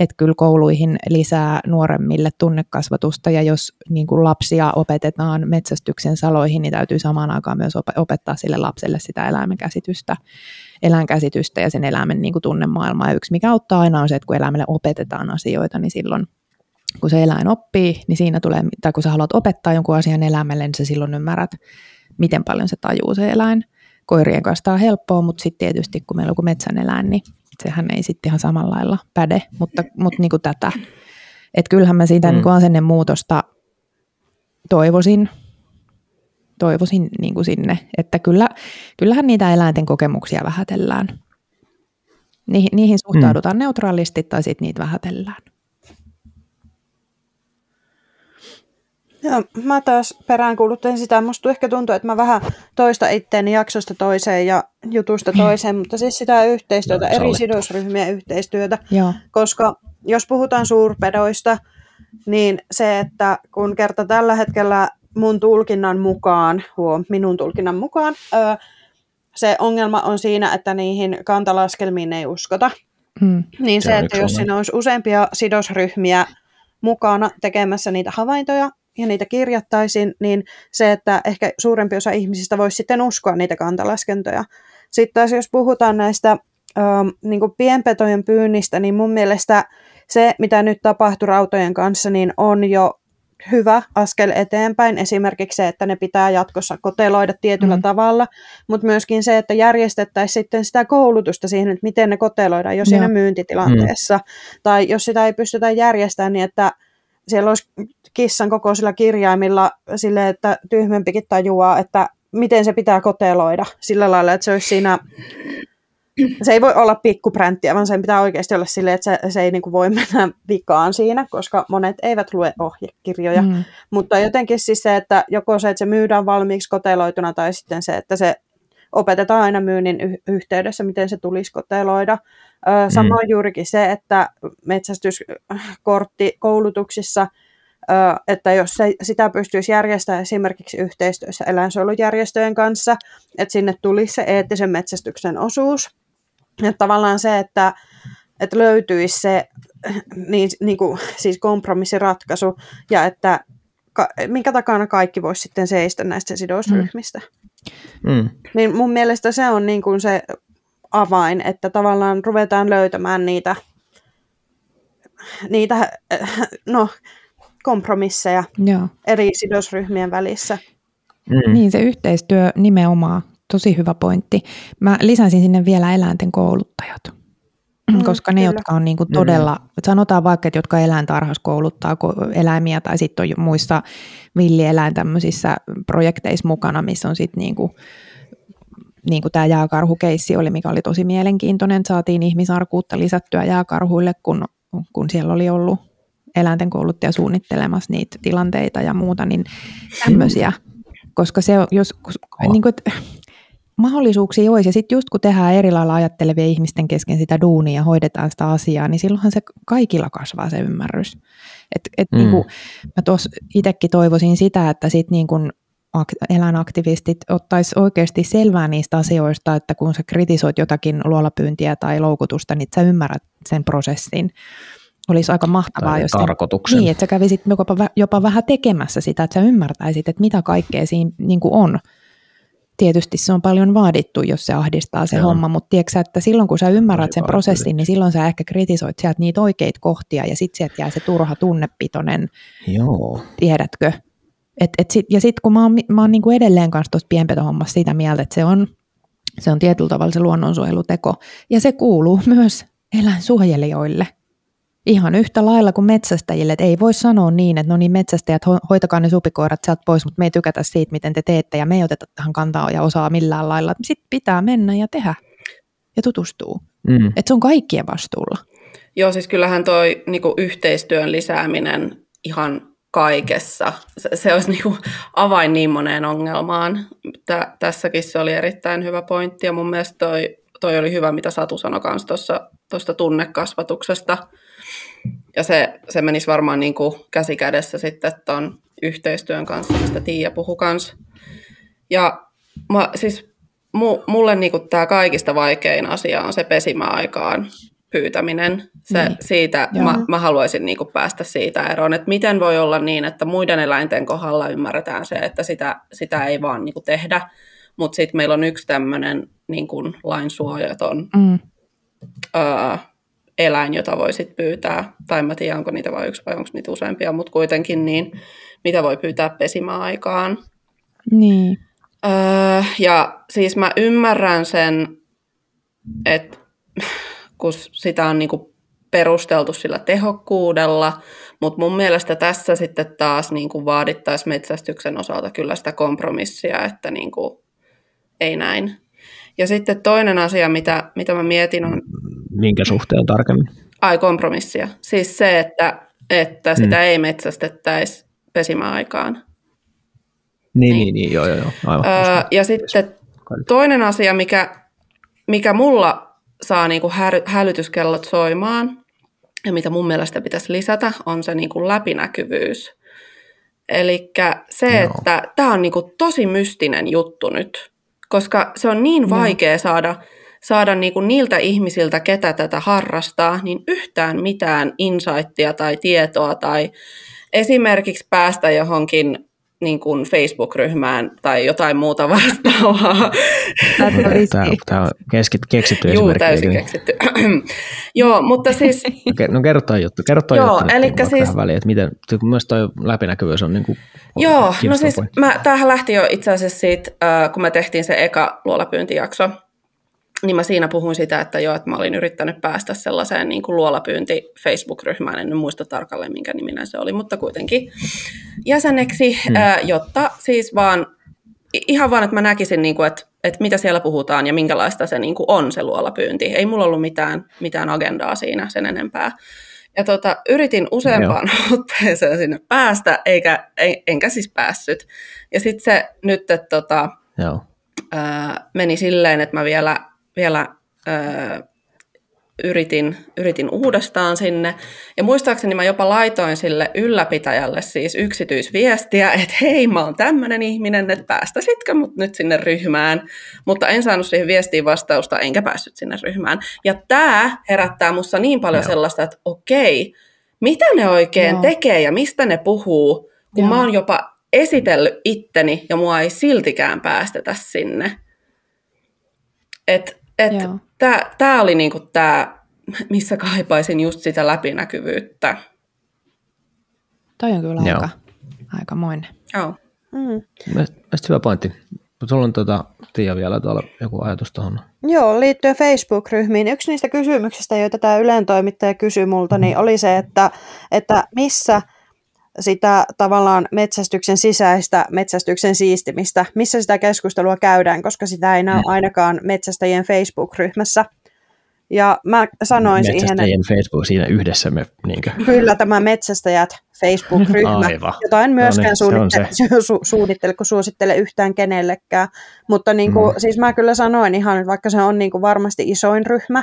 että kyllä kouluihin lisää nuoremmille tunnekasvatusta ja jos niin kuin lapsia opetetaan metsästyksen saloihin, niin täytyy samaan aikaan myös op- opettaa sille lapselle sitä eläimen käsitystä, eläinkäsitystä ja sen eläimen niin kuin tunnemaailmaa. Ja yksi mikä auttaa aina on se, että kun eläimelle opetetaan asioita, niin silloin kun se eläin oppii, niin siinä tulee, tai kun sä haluat opettaa jonkun asian eläimelle, niin sä silloin ymmärrät, miten paljon se tajuu se eläin. Koirien kanssa tämä on helppoa, mutta sitten tietysti kun meillä on joku metsän eläin, niin sehän ei sitten ihan samalla lailla päde, mutta, mutta niin kuin tätä. Että kyllähän mä siitä Mm. mm. niin kuin asennemuutosta toivoisin, toivoisin niin kuin sinne, että kyllä, kyllähän niitä eläinten kokemuksia vähätellään. Niihin, niihin suhtaudutaan mm. neutraalisti tai sitten niitä vähätellään. Joo, mä taas peräänkuuluttaisin sitä. Musta ehkä tuntuu, että mä vähän toista itteeni jaksosta toiseen ja jutusta toiseen, mutta siis sitä yhteistyötä, Joo, eri sidosryhmien yhteistyötä. Joo. Koska jos puhutaan suurpedoista, niin se, että kun kerta tällä hetkellä mun tulkinnan mukaan, huom, minun tulkinnan mukaan, öö, se ongelma on siinä, että niihin kantalaskelmiin ei uskota. Mm. Niin Se se, että jos siinä olisi useampia sidosryhmiä mukana tekemässä niitä havaintoja, ja niitä kirjattaisiin, niin se, että ehkä suurempi osa ihmisistä voisi sitten uskoa niitä kantalaskentoja. Sitten taas jos puhutaan näistä ö, niin kuin pienpetojen pyynnistä, niin mun mielestä se, mitä nyt tapahtuu rautojen kanssa, niin on jo hyvä askel eteenpäin. Esimerkiksi se, että ne pitää jatkossa koteloida tietyllä mm. tavalla, mutta myöskin se, että järjestettäisiin sitten sitä koulutusta siihen, että miten ne koteloidaan jo siinä myyntitilanteessa. Mm. Tai jos sitä ei pystytä järjestämään, niin että siellä olisi kissan kokoisilla kirjaimilla sille, että tyhmempikin tajuaa, että miten se pitää koteloida sillä lailla, että se olisi siinä se ei voi olla pikkupränttiä, vaan sen pitää oikeasti olla silleen, että se, se ei niin kuin voi mennä vikaan siinä, koska monet eivät lue ohjekirjoja. Mm. Mutta jotenkin siis se, että joko se, että se myydään valmiiksi koteloituna, tai sitten se, että se opetetaan aina myynnin y- yhteydessä, miten se tulisi koteloida. Ö, samoin mm. juurikin se, että metsästyskortti koulutuksissa, että jos se, sitä pystyisi järjestämään esimerkiksi yhteistyössä eläinsuojelujärjestöjen kanssa, että sinne tulisi se eettisen metsästyksen osuus, että tavallaan se, että, että löytyisi se niin, niin kuin, siis kompromissiratkaisu ja että ka, minkä takana kaikki voisi sitten seistä näistä sidosryhmistä. Mm. Mm. Niin mun mielestä se on niin kuin se avain, että tavallaan ruvetaan löytämään niitä, niitä no, kompromisseja Joo. eri sidosryhmien välissä. Mm. Niin, se yhteistyö nimenomaan Tosi hyvä pointti. Mä lisäisin sinne vielä eläinten kouluttajat. Mm, koska ne, kyllä. jotka on niinku todella, mm. sanotaan vaikka, että jotka eläintarhassa kouluttaa eläimiä tai sitten on muissa villieläin tämmöisissä projekteissa mukana, missä on sitten niinku, niin kuin tämä jääkarhukeissi oli, mikä oli tosi mielenkiintoinen. Saatiin ihmisarkuutta lisättyä jääkarhuille, kun, kun siellä oli ollut eläinten kouluttaja suunnittelemassa niitä tilanteita ja muuta, niin tämmöisiä. Koska se, jos, niin kuin, että mahdollisuuksia olisi. Ja sitten just kun tehdään eri lailla ajattelevia ihmisten kesken sitä duunia ja hoidetaan sitä asiaa, niin silloinhan se kaikilla kasvaa se ymmärrys. Et, et mm. niin kuin, mä tuossa itsekin toivoisin sitä, että sit niin kuin eläinaktivistit ottaisi oikeasti selvää niistä asioista, että kun sä kritisoit jotakin luolapyyntiä tai loukutusta, niin sä ymmärrät sen prosessin. Olisi aika mahtavaa, jos tarkoituksen. niin, että sä kävisit jopa, jopa vähän tekemässä sitä, että sä ymmärtäisit, että mitä kaikkea siinä niin kuin on tietysti se on paljon vaadittu, jos se ahdistaa se Joo. homma, mutta tiedätkö että silloin kun sä ymmärrät sen prosessin, niin silloin sä ehkä kritisoit sieltä niitä oikeita kohtia ja sitten sieltä jää se turha tunnepitoinen, Joo. tiedätkö? Et, et sit, ja sitten kun mä oon, mä oon niinku edelleen kanssa tuossa pienpetohommassa sitä mieltä, että se on, se on tietyllä tavalla se luonnonsuojeluteko ja se kuuluu myös eläinsuojelijoille – Ihan yhtä lailla kuin metsästäjille, että ei voi sanoa niin, että no niin metsästäjät, hoitakaa ne supikoirat sieltä pois, mutta me ei tykätä siitä, miten te teette ja me ei oteta tähän kantaa ja osaa millään lailla. Sitten pitää mennä ja tehdä ja tutustuu. Mm. Että se on kaikkien vastuulla. Joo, siis kyllähän toi niinku, yhteistyön lisääminen ihan kaikessa, se, se olisi niinku, avain niin moneen ongelmaan. Tä, tässäkin se oli erittäin hyvä pointti ja mun mielestä toi, toi oli hyvä, mitä Satu sanoi tuosta tunnekasvatuksesta ja se, se menisi varmaan niin kuin käsi kädessä sitten tuon yhteistyön kanssa, mistä Tiia puhui kanssa. Ja mä, siis mu, mulle niin kuin tämä kaikista vaikein asia on se pesimäaikaan pyytäminen. Se, niin. siitä, mä, mä haluaisin niin kuin päästä siitä eroon, että miten voi olla niin, että muiden eläinten kohdalla ymmärretään se, että sitä, sitä ei vaan niin kuin tehdä, mutta sitten meillä on yksi tämmöinen niin kuin lainsuojaton mm. öö, eläin, jota voisit pyytää, tai mä tiedän, onko niitä vain yksi vai onko niitä useampia, mutta kuitenkin niin, mitä voi pyytää pesimäaikaan. Niin. Öö, ja siis mä ymmärrän sen, että kun sitä on niinku perusteltu sillä tehokkuudella, mutta mun mielestä tässä sitten taas niinku vaadittaisiin metsästyksen osalta kyllä sitä kompromissia, että niinku, ei näin. Ja sitten toinen asia, mitä, mitä mä mietin on... Minkä suhteen tarkemmin? Ai kompromissia. Siis se, että, että sitä mm. ei metsästettäisi pesimäaikaan. Niin, niin, niin, niin joo, joo, joo. Aivan. Öö, ja sitten toinen asia, mikä, mikä mulla saa niinku hä- hälytyskellot soimaan, ja mitä mun mielestä pitäisi lisätä, on se niinku läpinäkyvyys. Eli se, Joo. että tämä on niinku tosi mystinen juttu nyt koska se on niin vaikea mm. saada, saada niinku niiltä ihmisiltä, ketä tätä harrastaa, niin yhtään mitään insightia tai tietoa tai esimerkiksi päästä johonkin niin kuin Facebook-ryhmään tai jotain muuta vastaavaa. Tämä on keskit, keksitty Joo, esimerkki. täysin keksitty. Joo, mutta siis... No kerro toi juttu, kerro toi Joo, juttu vaikka siis- tähän väliin, että miten, myös toi läpinäkyvyys on niin kuin Joo, no siis mä, tämähän lähti jo itse asiassa siitä, äh, kun me tehtiin se eka luolapyyntijakso, niin mä siinä puhuin sitä, että joo, että mä olin yrittänyt päästä sellaiseen niin kuin luolapyynti Facebook-ryhmään, en muista tarkalleen minkä niminen se oli, mutta kuitenkin jäseneksi, Hmm. äh, jotta siis vaan, ihan vaan, että mä näkisin, niin kuin, että, että mitä siellä puhutaan ja minkälaista se niin kuin on se luolapyynti. Ei mulla ollut mitään, mitään agendaa siinä sen enempää. Ja tota, yritin useampaan otteeseen sinne päästä, eikä, en, enkä siis päässyt. Ja sitten se nyt, että tota, Joo. ää, meni silleen, että mä vielä, vielä ää, yritin, yritin uudestaan sinne. Ja muistaakseni mä jopa laitoin sille ylläpitäjälle siis yksityisviestiä, että hei, mä oon tämmöinen ihminen, että päästäisitkö mut nyt sinne ryhmään. Mutta en saanut siihen viestiin vastausta, enkä päässyt sinne ryhmään. Ja tämä herättää mussa niin paljon Joo. sellaista, että okei, mitä ne oikein Joo. tekee ja mistä ne puhuu, kun Joo. mä oon jopa esitellyt itteni ja mua ei siltikään päästetä sinne. Et, et Joo. Tämä oli niinku tämä, missä kaipaisin just sitä läpinäkyvyyttä. Toi on kyllä Joo. aika, aikamoinen. Joo. Mm. Mielestäni hyvä pointti. Sulla on tuota, Tiia vielä tuolla joku ajatus tuohon. Joo, liittyen Facebook-ryhmiin. Yksi niistä kysymyksistä, joita tämä Ylen toimittaja kysyi multa, niin oli se, että, että missä sitä tavallaan metsästyksen sisäistä metsästyksen siistimistä, missä sitä keskustelua käydään, koska sitä ei näy ainakaan metsästäjien Facebook-ryhmässä. Ja mä sanoin siihen, että Metsästäjien Facebook, siinä yhdessä me niinkö. kyllä tämä metsästäjät Facebook-ryhmä, Aivan. jota en myöskään No niin, suunnittele, su, suunnittele, kun suosittele yhtään kenellekään. Mutta niin kuin, Mm. siis mä kyllä sanoin ihan, että vaikka se on niin kuin varmasti isoin ryhmä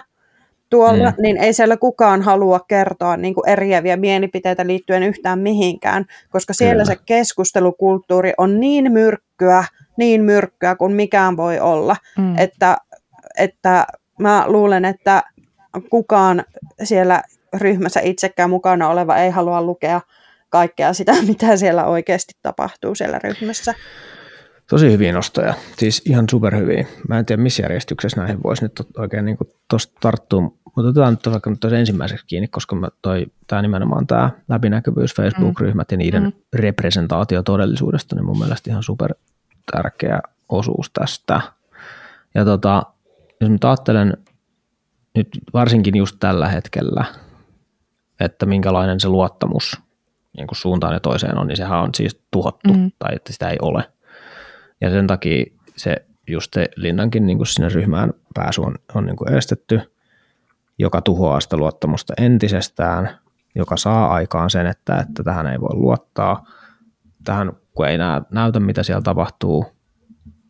tuolla, Mm. niin ei siellä kukaan halua kertoa niin kuin eriäviä mielipiteitä liittyen yhtään mihinkään, koska siellä Kyllä. se keskustelukulttuuri on niin myrkkyä, niin myrkkyä kuin mikään voi olla, Mm. että, että mä luulen, että kukaan siellä ryhmässä itsekään mukana oleva ei halua lukea kaikkea sitä, mitä siellä oikeasti tapahtuu siellä ryhmässä. Tosi hyviä nostoja, siis ihan superhyviä. Mä en tiedä, missä järjestyksessä näihin voisi nyt oikein niin tuosta tarttua, mutta otetaan nyt vaikka nyt ensimmäiseksi kiinni, koska mä toi, tämä nimenomaan tämä läpinäkyvyys, Facebook-ryhmät ja niiden Mm. representaatio todellisuudesta, niin mun mielestä ihan super tärkeä osuus tästä. Ja tota, jos nyt ajattelen nyt varsinkin just tällä hetkellä, että minkälainen se luottamus niin kuin suuntaan ja toiseen on, niin sehän on siis tuhottu Mm. tai että sitä ei ole. Ja sen takia se just se Linnankin niin kuin sinne ryhmään pääsy on, on niin kuin estetty, joka tuhoaa sitä luottamusta entisestään, joka saa aikaan sen, että, että tähän ei voi luottaa, tähän kun ei nä, näytä, mitä siellä tapahtuu,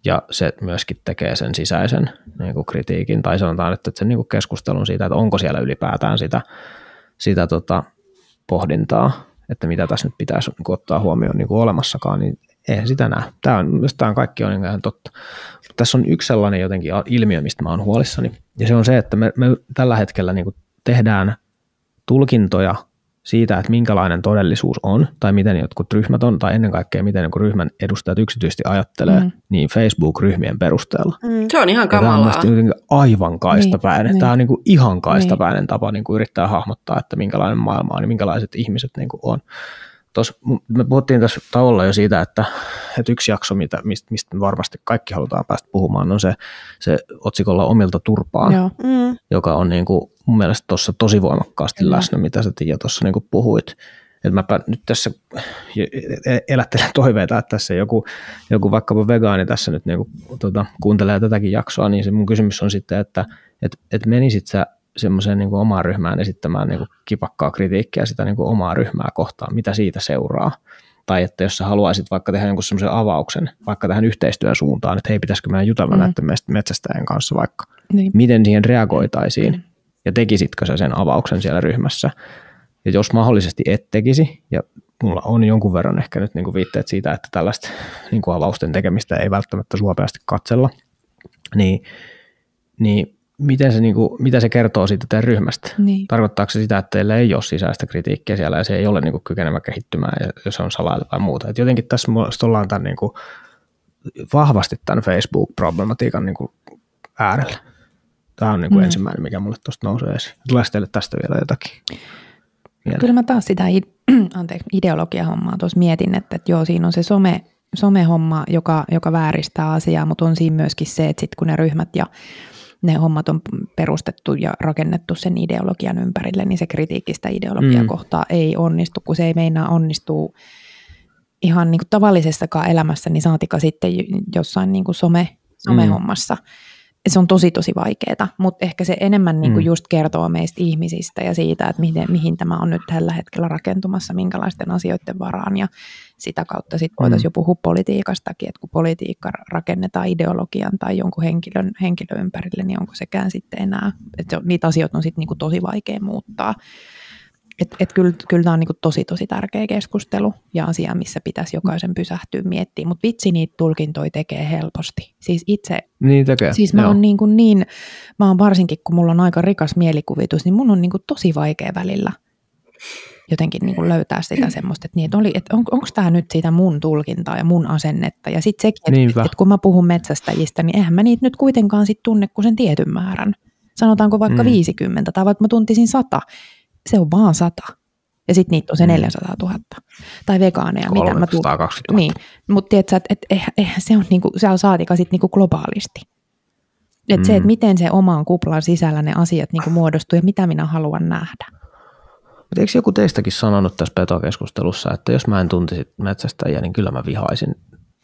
ja se myöskin tekee sen sisäisen niin kuin kritiikin, tai sanotaan, että sen niin kuin keskustelun siitä, että onko siellä ylipäätään sitä, sitä tota, pohdintaa, että mitä tässä nyt pitäisi niin kuin ottaa huomioon niin kuin olemassakaan, niin eihän sitä näe. Tämä on, myös tämä kaikki on niin ihan totta. Mutta tässä on yksi sellainen jotenkin ilmiö, mistä mä oon huolissani, ja se on se, että me, me tällä hetkellä niin tehdään tulkintoja siitä, että minkälainen todellisuus on, tai miten jotkut ryhmät on, tai ennen kaikkea miten joku ryhmän edustajat yksityisesti ajattelee, Mm. niin Facebook-ryhmien perusteella. Mm. Se on ihan Ja tämä on kamalaa. aivan kaistapäinen. Niin, Niin, tämä on niin kuin ihan Niin. kaistapäinen tapa niin kuin yrittää hahmottaa, että minkälainen maailma on ja minkälaiset ihmiset niin kuin on. Tuossa, me puhuttiin tässä tauolla jo siitä, että, että yksi jakso, mitä, mistä, mistä varmasti kaikki halutaan päästä puhumaan, on se, se otsikolla Omilta turpaan, Joo. Mm. joka on niin kuin mun mielestä tuossa tosi voimakkaasti Kyllä. läsnä, mitä sä Tiia tuossa niin kuin puhuit. Että mäpä nyt tässä elättelen toiveita, että tässä joku, joku vaikkapa vegaani tässä nyt niin kuin, tota, kuuntelee tätäkin jaksoa, niin se mun kysymys on sitten, että et, et menisit sä semmoiseen niin omaan ryhmään esittämään niin kuin kipakkaa kritiikkiä sitä niin kuin omaa ryhmää kohtaan, mitä siitä seuraa. Tai että jos sä haluaisit vaikka tehdä jonkun semmoisen avauksen, vaikka tähän yhteistyösuuntaan, että hei, pitäisikö meidän jutella Mm. näiden meistä metsästäjän kanssa vaikka, Niin. miten siihen reagoitaisiin ja tekisitkö sä sen avauksen siellä ryhmässä. Ja jos mahdollisesti et tekisi, ja mulla on jonkun verran ehkä nyt niin kuin viitteet siitä, että tällaista niin kuin avausten tekemistä ei välttämättä suopeasti katsella, niin, niin miten se, niin kuin, mitä se kertoo siitä teidän ryhmästä? Niin. Tarkoittaako se sitä, että teillä ei ole sisäistä kritiikkiä siellä ja se ei ole niin kuin, kykenevä kehittymään, jos se on salailla tai muuta? Et jotenkin tässä ollaan tämän, niin kuin, vahvasti tämän Facebook-problematiikan niin kuin, äärellä. Tämä on niin kuin mm. ensimmäinen, mikä mulle tuosta nousee esiin. Tuleeko teille tästä vielä jotakin? Mieleen? Kyllä mä taas sitä anteeksi, ideologiahommaa tuossa mietin, että, että joo, siinä on se some, somehomma, joka, joka vääristää asiaa, mutta on siinä myöskin se, että sit kun ne ryhmät ja ne hommat on perustettu ja rakennettu sen ideologian ympärille, niin se kritiikki sitä ideologiaa mm. kohtaa ei onnistu, kun se ei meinaa onnistua ihan niin kuin tavallisessakaan elämässä, niin saatika sitten jossain niin kuin some, somehommassa. Mm se on tosi tosi vaikeaa, mutta ehkä se enemmän niin kuin mm. just kertoo meistä ihmisistä ja siitä, että mihin, mihin tämä on nyt tällä hetkellä rakentumassa, minkälaisten asioiden varaan ja sitä kautta sitten voitaisiin mm. jo puhua politiikastakin, että kun politiikka rakennetaan ideologian tai jonkun henkilön, henkilön ympärille, niin onko sekään sitten enää, että niitä asioita on sitten niin kuin tosi vaikea muuttaa. Et, et kyllä, kyllä tämä on niin tosi tosi tärkeä keskustelu ja asia, missä pitäisi jokaisen pysähtyä miettimään. Mutta vitsi niitä tulkintoja tekee helposti. Siis itse, niin tekee, siis mä oon niin, kuin niin, mä oon varsinkin kun mulla on aika rikas mielikuvitus, niin mun on niin kuin tosi vaikea välillä jotenkin niin kuin löytää sitä semmoista, että, niin, että, oli, että on, onko tämä nyt siitä mun tulkintaa ja mun asennetta. Ja sitten sekin, että, että kun mä puhun metsästäjistä, niin eihän mä niitä nyt kuitenkaan sit tunne kuin sen tietyn määrän. Sanotaanko vaikka mm. 50 tai vaikka mä tuntisin 100, se on vaan sata. Ja sitten niitä on se 400 000. Tai vegaaneja, mitä mä tulen. Niin, mutta tiedätkö, että et, eihän, eihän se on, niinku, se on saatika sit niinku globaalisti. Et mm. se, että miten se oman kuplan sisällä ne asiat niinku muodostuu ja mitä minä haluan nähdä. Mutta eikö joku teistäkin sanonut tässä petokeskustelussa, että jos mä en tuntisi metsästäjiä, niin kyllä mä vihaisin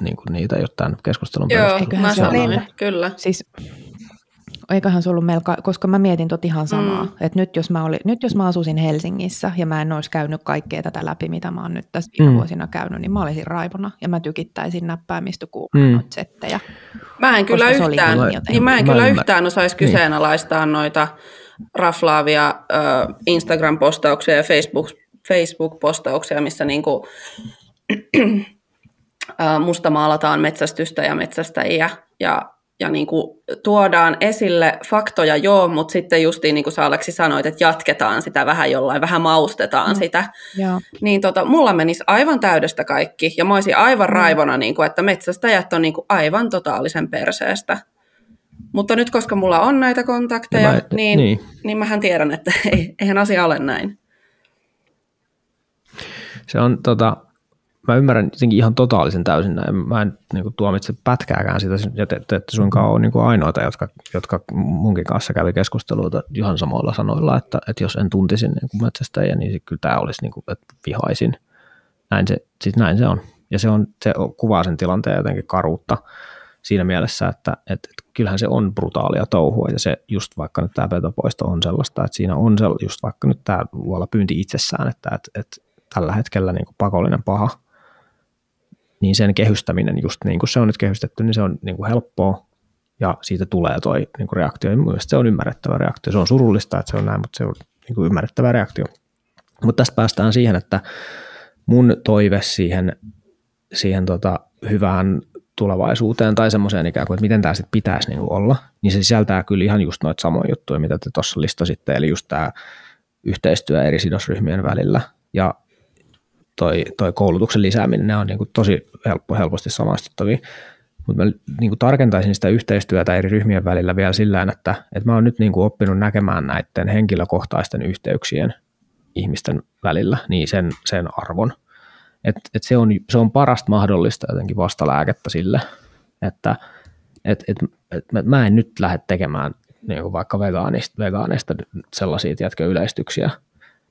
niin kuin niitä jo tämän keskustelun Joo, mä sanoin, kyllä. Siis eiköhän se ollut melko, koska mä mietin tot ihan samaa, mm. että nyt jos, mä oli, nyt jos mä asuisin Helsingissä ja mä en olisi käynyt kaikkea tätä läpi, mitä mä oon nyt tässä viime mm. vuosina käynyt, niin mä olisin raivona ja mä tykittäisin näppäimistä kuumaa mm. settejä. Mä en kyllä yhtään, niin, niin mä en kyllä yhtään osaisi niin. kyseenalaistaa noita raflaavia äh, Instagram-postauksia ja Facebook, Facebook-postauksia, missä niinku, äh, musta maalataan metsästystä ja metsästäjiä ja ja niin kuin tuodaan esille faktoja joo, mutta sitten justiin niin kuin sä Aleksi sanoit, että jatketaan sitä vähän jollain, vähän maustetaan mm. sitä. Ja. Niin tota, mulla menisi aivan täydestä kaikki ja mä olisin aivan mm. raivona, niin kuin, että metsästäjät on niin kuin aivan totaalisen perseestä. Mutta nyt koska mulla on näitä kontakteja, mä, niin, niin. niin mähän tiedän, että eihän asia ole näin. Se on tota, mä ymmärrän jotenkin ihan totaalisen täysin. Mä en niin kuin, tuomitse pätkääkään sitä, ja te, te ette suinkaan ole niin ainoita, jotka, jotka munkin kanssa kävi keskusteluita ihan samoilla sanoilla, että, että jos en tuntisi niin kuin metsästäjiä, niin kyllä tämä olisi, niin kuin, että vihaisin. Näin se, siis näin se on. Ja se, on, se kuvaa sen tilanteen jotenkin karuutta siinä mielessä, että, että, että kyllähän se on brutaalia touhua, ja se just vaikka nyt tämä petopoisto on sellaista, että siinä on se, just vaikka nyt tämä luola pyynti itsessään, että, että, että tällä hetkellä niin kuin pakollinen paha – niin sen kehystäminen just niin kuin se on nyt kehystetty, niin se on niin kuin helppoa ja siitä tulee toi niin kuin reaktio. Mielestäni se on ymmärrettävä reaktio. Se on surullista, että se on näin, mutta se on niin kuin ymmärrettävä reaktio. Mutta tästä päästään siihen, että mun toive siihen, siihen tota hyvään tulevaisuuteen tai semmoiseen ikään kuin, että miten tämä sitten pitäisi niin olla, niin se sisältää kyllä ihan just noita samoja juttuja, mitä te tuossa listasitte, eli just tämä yhteistyö eri sidosryhmien välillä ja toi, toi koulutuksen lisääminen, ne on niin kuin tosi helppo, helposti samaistuttavia. Mutta mä niin kuin tarkentaisin sitä yhteistyötä eri ryhmien välillä vielä sillä että, että mä oon nyt niin kuin oppinut näkemään näiden henkilökohtaisten yhteyksien ihmisten välillä, niin sen, sen arvon. Et, et se, on, se on parasta mahdollista jotenkin vastalääkettä sille, että et, et, et, mä en nyt lähde tekemään niin kuin vaikka vegaanista, vegaanista sellaisia tiedätkö, yleistyksiä,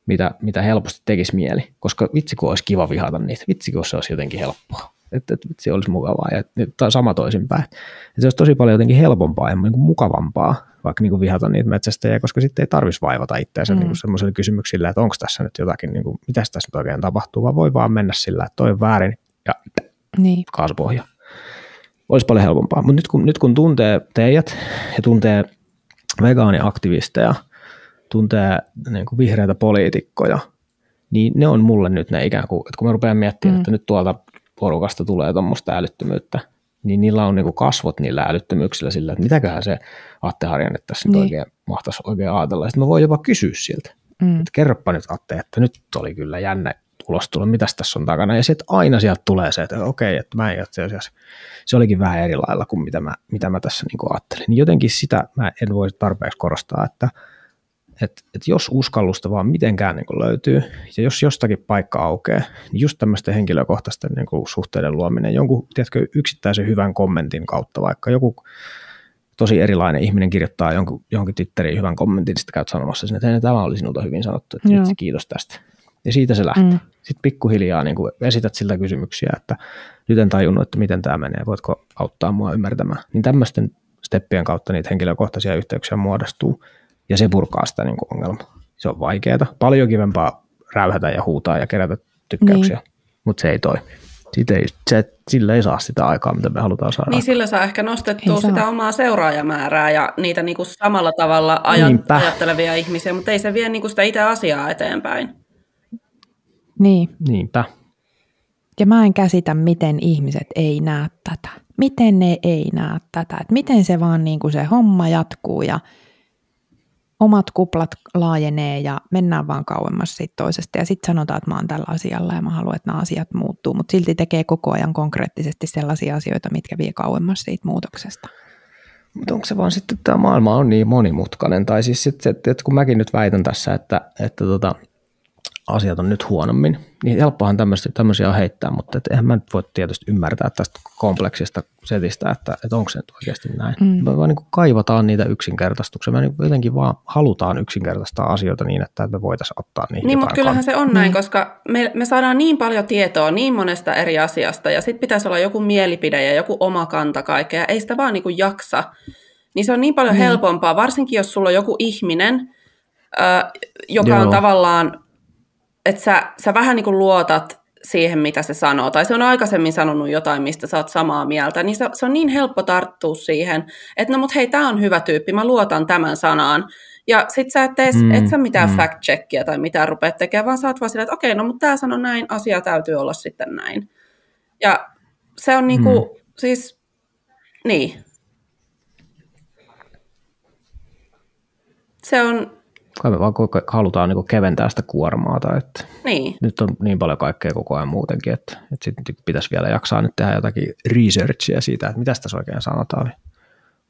mitä, mitä helposti tekisi mieli, koska vitsi kun olisi kiva vihata niitä, vitsi kun se olisi jotenkin helppoa, että, että vitsi olisi mukavaa ja että, sama toisinpäin. Että se olisi tosi paljon jotenkin helpompaa ja niin kuin mukavampaa vaikka niin kuin vihata niitä metsästäjiä, koska sitten ei tarvitsisi vaivata itseänsä mm. niin semmoiselle kysymyksille, että onko tässä nyt jotakin, niin kuin, mitä tässä nyt oikein tapahtuu, vaan voi vaan mennä sillä, että toi on väärin ja niin. kaasupohja. Olisi paljon helpompaa, mutta nyt kun, nyt kun tuntee teidät ja tuntee vegaaniaktivisteja – tuntee niin kuin vihreitä poliitikkoja, niin ne on mulle nyt ne ikään kuin, että kun mä rupean miettimään, mm. että nyt tuolta porukasta tulee tuommoista älyttömyyttä, niin niillä on niinku kasvot niillä älyttömyyksillä sillä, että mitäköhän se Atte Harjanne tässä niin. Niin. oikein mahtaisi oikein ajatella. Sitten mä voin jopa kysyä siltä, Mm. että kerropa nyt Atte, että nyt oli kyllä jännä ulostulo, mitäs tässä on takana. Ja sitten aina sieltä tulee se, että okei, että mä en itse asiassa, se olikin vähän eri lailla kuin mitä mä, mitä mä tässä niin ajattelin. Niin jotenkin sitä mä en voi tarpeeksi korostaa, että että että jos uskallusta vaan mitenkään niin löytyy, ja jos jostakin paikka aukeaa, niin just tämmöisten henkilökohtaisten niin suhteiden luominen, jonkun tiedätkö, yksittäisen hyvän kommentin kautta, vaikka joku tosi erilainen ihminen kirjoittaa jonkun, johonkin Twitteriin hyvän kommentin, sitten käyt sanomassa sinne, että hei, tämä oli sinulta hyvin sanottu, että vitsi, kiitos tästä. Ja siitä se lähtee. Mm. Sitten pikkuhiljaa niin kuin esität siltä kysymyksiä, että nyt en tajunnut, että miten tämä menee, voitko auttaa mua ymmärtämään. Niin tämmöisten steppien kautta niitä henkilökohtaisia yhteyksiä muodostuu, ja se purkaa sitä niin kuin ongelmaa. Se on vaikeaa. Paljon kivempaa räyhätä ja huutaa ja kerätä tykkäyksiä, niin. mutta se ei toimi. Siitä ei, se, sillä ei saa sitä aikaa, mitä me halutaan saada. Niin sillä saa ehkä nostettua Ei saa. sitä omaa seuraajamäärää ja niitä niinku samalla tavalla ajat, Niinpä. ajattelevia ihmisiä, mutta ei se vie niinku sitä itse asiaa eteenpäin. Niin. Niinpä. Ja mä en käsitä, miten ihmiset ei näe tätä. Miten ne ei näe tätä. Et miten se vaan niin kuin se homma jatkuu ja omat kuplat laajenee ja mennään vaan kauemmas siitä toisesta. Ja sitten sanotaan, että mä oon tällä asialla ja mä haluan, että nämä asiat muuttuu. Mutta silti tekee koko ajan konkreettisesti sellaisia asioita, mitkä vie kauemmas siitä muutoksesta. Mutta onko se vaan sitten, että tämä maailma on niin monimutkainen, tai siis sitten, että, kun mäkin nyt väitän tässä, että, että tota, asiat on nyt huonommin, niin helppohan tämmöisiä, tämmöisiä on heittää, mutta et eihän mä nyt voi tietysti ymmärtää tästä kompleksista setistä, että, että onko se nyt oikeasti näin. Mm. Mm. Me vaan niin kuin kaivataan niitä yksinkertaistuksia, me niin jotenkin vaan halutaan yksinkertaistaa asioita niin, että me voitaisiin ottaa niihin Niin, mutta kyllähän kantaa. se on näin, Niin. koska me, me saadaan niin paljon tietoa niin monesta eri asiasta ja sitten pitäisi olla joku mielipide ja joku oma kanta kaikkea ja ei sitä vaan niin kuin jaksa. Niin se on niin paljon Niin. helpompaa, varsinkin jos sulla on joku ihminen, ö, joka Joo. on tavallaan, että sä, sä vähän niin kuin luotat siihen, mitä se sanoo, tai se on aikaisemmin sanonut jotain, mistä sä oot samaa mieltä, niin se, se on niin helppo tarttua siihen, että no mut hei, tää on hyvä tyyppi, mä luotan tämän sanaan. Ja sit sä et, tee, mm, et sä mitään mm. fact-checkia tai mitään rupeat tekemään, vaan sä oot vaan silleen, että okei, no mutta tää sanoo näin, asia täytyy olla sitten näin. Ja se on niinku, mm. siis, niin. Se on, Kai me vaan halutaan niin keventää sitä kuormaa, tai että niin. nyt on niin paljon kaikkea koko ajan muutenkin, että, että sitten pitäisi vielä jaksaa nyt tehdä jotakin researchia siitä, että mitä tässä oikein sanotaan.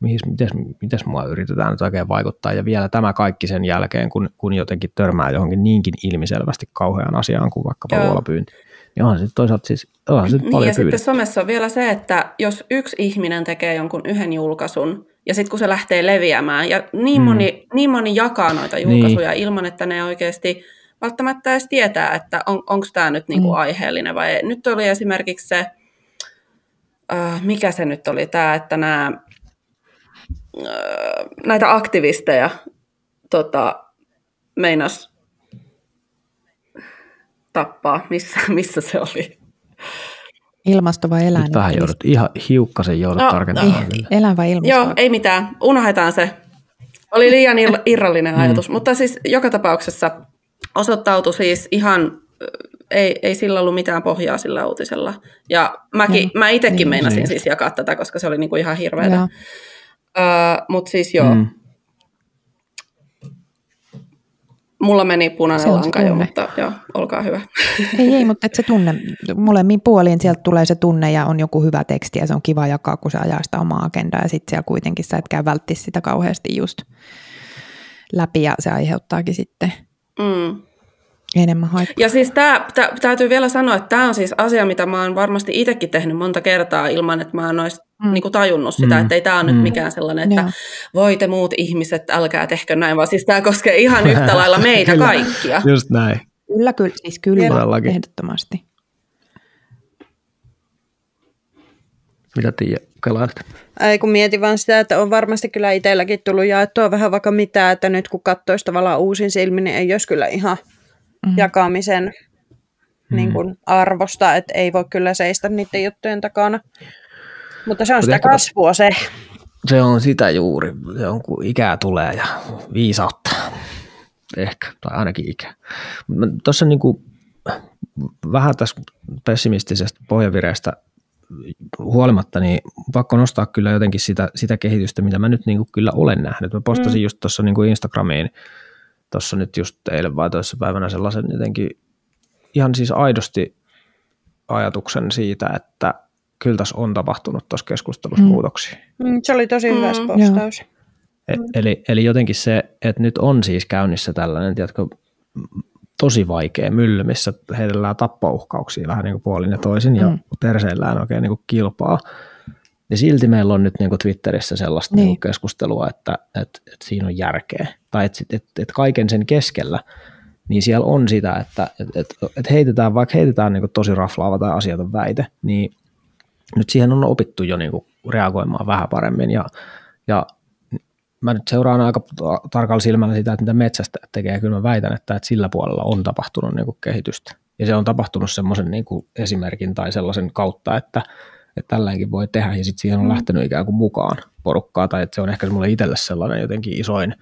Mihin, mites, mites mua yritetään nyt oikein vaikuttaa. Ja vielä tämä kaikki sen jälkeen, kun, kun jotenkin törmää johonkin niinkin ilmiselvästi kauhean asiaan kuin vaikkapa Joo. luolapyynti. Niin onhan sitten toisaalta siis onhan se Niin, paljon ja sitten somessa on vielä se, että jos yksi ihminen tekee jonkun yhden julkaisun, ja sitten kun se lähtee leviämään, ja niin, Mm. moni, niin moni jakaa noita julkaisuja niin. ilman, että ne oikeasti välttämättä edes tietää, että on, onko tämä nyt niinku Mm. aiheellinen vai ei. Nyt oli esimerkiksi se, äh, mikä se nyt oli tämä, että nämä, äh, näitä aktivisteja tota, meinas tappaa, missä, missä se oli. Ilmasto vai eläin? Nyt vähän joudut, ihan hiukkasen joudut No, no, tarkentamaan. Ei, kyllä. eläin vai ilmasto? Joo, ei mitään. Unohdetaan se. Oli liian ir- irrallinen ajatus, mutta siis joka tapauksessa osoittautui siis ihan, ei, ei sillä ollut mitään pohjaa sillä uutisella. Ja mäkin, Joo. mä itsekin Niin. meinasin Niin. siis jakaa tätä, koska se oli niinku ihan. Öö, mutta siis joo, mm. Mm. Mulla meni punainen Se lanka jo, mutta joo, olkaa hyvä. Ei, ei, mutta et se tunne, molemmin puolin sieltä tulee se tunne ja on joku hyvä teksti ja se on kiva jakaa, kun se ajaa sitä omaa agendaa ja sitten siellä kuitenkin sä et käy välttis sitä kauheasti just läpi ja se aiheuttaakin sitten Mm. Enemmän haittaa. Ja siis tää, tää, täytyy vielä sanoa, että tämä on siis asia, mitä mä oon varmasti itsekin tehnyt monta kertaa ilman, että mä en olisi mm. Niinku tajunnut sitä, Mm. että ei tämä ole Mm. nyt mikään sellainen, että Joo. voi te muut ihmiset, älkää tehkö näin, vaan siis tämä koskee ihan yhtä lailla meitä Kyllä. kaikkia. Just näin. Kyllä, kyllä, siis kyllä, Todellakin. ehdottomasti. Mitä Tiia kelailet? Ei kun mietin vaan sitä, että on varmasti kyllä itselläkin tullut jaettua vähän vaikka mitä, että nyt kun katsoisi tavallaan uusin silmin, niin ei olisi kyllä ihan Mhm. jakamisen niin kuin arvosta, että ei voi kyllä seistä niiden juttujen takana. Mutta se on sitä kasvua se. Se on sitä juuri. Se on kun ikää tulee ja viisautta. Ehkä, tai ainakin ikä. Tuossa niinku, vähän tässä pessimistisestä pohjavireestä huolimatta, niin pakko nostaa kyllä jotenkin sitä, sitä kehitystä, mitä mä nyt niin kuin kyllä olen nähnyt. Mä postasin mm. just tuossa niin Instagramiin tuossa nyt just teille vai toisessa päivänä sellaisen jotenkin ihan siis aidosti ajatuksen siitä, että kyllä tässä on tapahtunut tuossa keskustelussa mm. muutoksia. Mm, se oli tosi hyvä mm, postaus. E- eli, eli jotenkin se, että nyt on siis käynnissä tällainen, tiedätkö, tosi vaikea mylly, missä heitellään tappouhkauksia vähän niin kuin puolin ja toisin mm. ja perseillään oikein niin kuin kilpaa. Ja silti meillä on nyt niin kuin Twitterissä sellaista niin. Niin kuin keskustelua, että, että, että siinä on järkeä. Tai että, että, että kaiken sen keskellä, niin siellä on sitä, että, että, että, että heitetään, vaikka heitetään niin kuin tosi raflaava tai asiaton väite, niin nyt siihen on opittu jo niin kuin reagoimaan vähän paremmin ja, ja mä nyt seuraan aika tarkalla silmällä sitä, että mitä metsästä tekee, kyllä mä väitän, että, että sillä puolella on tapahtunut niin kuin kehitystä. Ja se on tapahtunut semmoisen niin kuin esimerkin tai sellaisen kautta, että, että tälläkin voi tehdä, ja sitten siihen on mm. lähtenyt ikään kuin mukaan porukkaa, tai että se on ehkä mulle itselle sellainen jotenkin isoin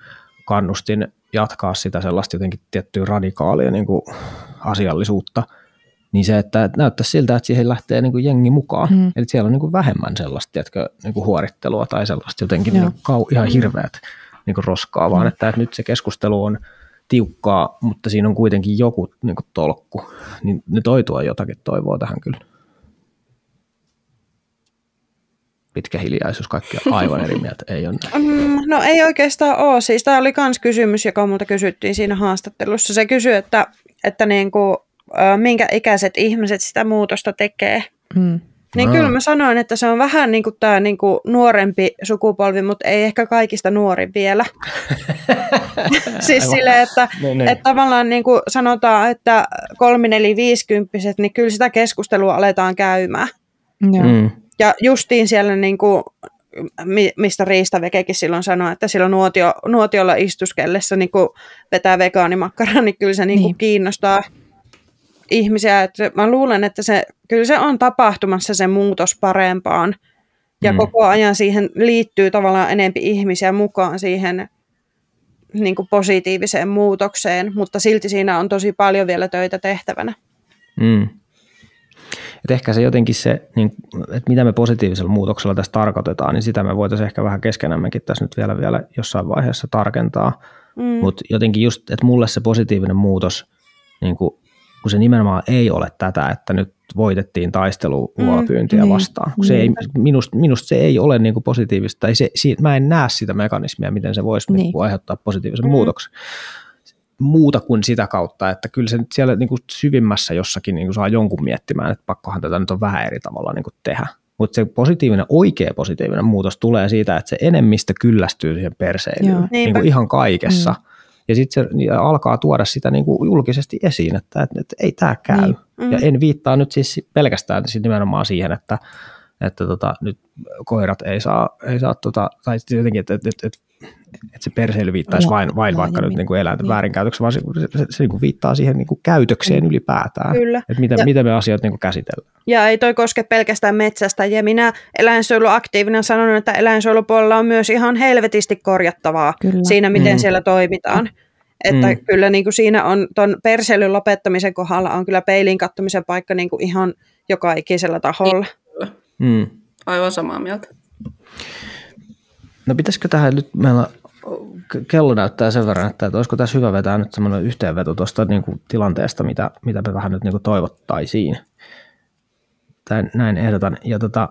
kannustin jatkaa sitä sellaista jotenkin tiettyä radikaalia niin kuin asiallisuutta – niin se, että näyttää siltä, että siihen lähtee niin kuin jengi mukaan. Mm. Eli siellä on niin kuin vähemmän sellaista tiedätkö, niin kuin huorittelua tai sellaista jotenkin niin kau, ihan hirveät niin kuin roskaa, mm. vaan että, että nyt se keskustelu on tiukkaa, mutta siinä on kuitenkin joku niin kuin tolkku. Niin nyt oitua jotakin toivoa tähän kyllä. Pitkä hiljaisuus, kaikki on aivan eri mieltä, ei ole mm, No ei oikeastaan ole. Siis tämä oli myös kysymys, joka multa kysyttiin siinä haastattelussa. Se kysyi, että, että niin kuin minkä ikäiset ihmiset sitä muutosta tekee. Mm. Niin no. kyllä mä sanoin, että se on vähän niin kuin tämä niin kuin nuorempi sukupolvi, mutta ei ehkä kaikista nuori vielä. siis sille, että, no, niin. että tavallaan niin kuin sanotaan, että kolmi, neli, viisikymppiset, niin kyllä sitä keskustelua aletaan käymään. Mm. Ja justiin siellä niin kuin, mistä Riistavekekin silloin sanoi, että silloin nuotio, nuotiolla istuskellessa niin kuin vetää vegaanimakkaraa, niin kyllä se niin kuin niin. kiinnostaa ihmisiä. Että mä luulen, että se, kyllä se on tapahtumassa se muutos parempaan. Ja mm. koko ajan siihen liittyy tavallaan enempi ihmisiä mukaan siihen niin kuin positiiviseen muutokseen, mutta silti siinä on tosi paljon vielä töitä tehtävänä. Mm. Et ehkä se jotenkin se, niin, että mitä me positiivisella muutoksella tässä tarkoitetaan, niin sitä me voitaisiin ehkä vähän keskenämmekin tässä nyt vielä, vielä jossain vaiheessa tarkentaa. Mm. Mutta jotenkin just, että mulle se positiivinen muutos niin kuin kun se nimenomaan ei ole tätä, että nyt voitettiin taistelu luopyyntiä mm, vastaan. Kun se ei, minusta, minusta se ei ole niin kuin positiivista, tai se, siitä, mä en näe sitä mekanismia, miten se voisi niin. Niin kuin aiheuttaa positiivisen mm. muutoksen. Muuta kuin sitä kautta, että kyllä se nyt siellä niin kuin syvimmässä jossakin niin kuin saa jonkun miettimään, että pakkohan tätä nyt on vähän eri tavalla niin kuin tehdä. Mutta se positiivinen, oikea positiivinen muutos tulee siitä, että se enemmistö kyllästyy siihen perseilyyn niin kuin ihan kaikessa. Mm ja sitten se niin alkaa tuoda sitä niin kuin julkisesti esiin, että, että, että ei tämä käy. Niin. Mm. Ja en viittaa nyt siis pelkästään siis nimenomaan siihen, että, että tota, nyt koirat ei saa, ei saa tota, tai jotenkin, että, että, että, että että se perseily viittaisi no, vain, vain vaikka nyt niin kuin eläinten niin. väärinkäytökseen, vaan se, se, se, se niin kuin viittaa siihen niin kuin käytökseen ylipäätään, Kyllä. että miten, ja, miten me asioita niin kuin käsitellään. Ja ei toi koske pelkästään metsästä, ja minä eläinsuojeluaktiivina sanon, että eläinsuojelupuolella on myös ihan helvetisti korjattavaa kyllä. siinä, miten mm. siellä toimitaan. Että mm. kyllä niin kuin siinä on tuon perseilyn lopettamisen kohdalla on kyllä peilin kattomisen paikka niin kuin ihan joka ikisellä taholla. Mm. Aivan samaa mieltä. No pitäisikö tähän nyt, meillä kello näyttää sen verran, että, että olisiko tässä hyvä vetää nyt semmoinen yhteenveto tuosta niin kuin tilanteesta, mitä, mitä me vähän nyt niin kuin toivottaisiin. Tän, näin ehdotan. Ja tota,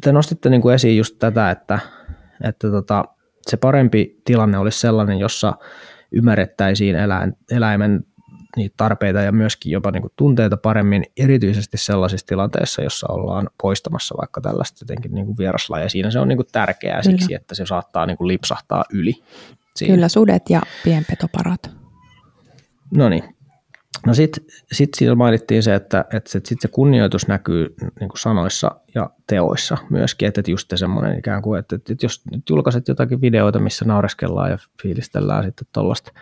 te nostitte niin kuin esiin just tätä, että, että tota, se parempi tilanne olisi sellainen, jossa ymmärrettäisiin eläin, eläimen niitä tarpeita ja myöskin jopa niin kuin tunteita paremmin, erityisesti sellaisissa tilanteissa, jossa ollaan poistamassa vaikka tällaista jotenkin niin kuin vieraslajia. Siinä se on niin kuin tärkeää Kyllä. siksi, että se saattaa niin kuin lipsahtaa yli. Siinä. Kyllä, sudet ja pienpetoparat. No niin. No sitten sit siinä mainittiin se, että, että sit, sit se kunnioitus näkyy niin kuin sanoissa ja teoissa myöskin, että just semmoinen ikään kuin, että, että jos nyt julkaiset jotakin videoita, missä naureskellaan ja fiilistellään sitten tuollaista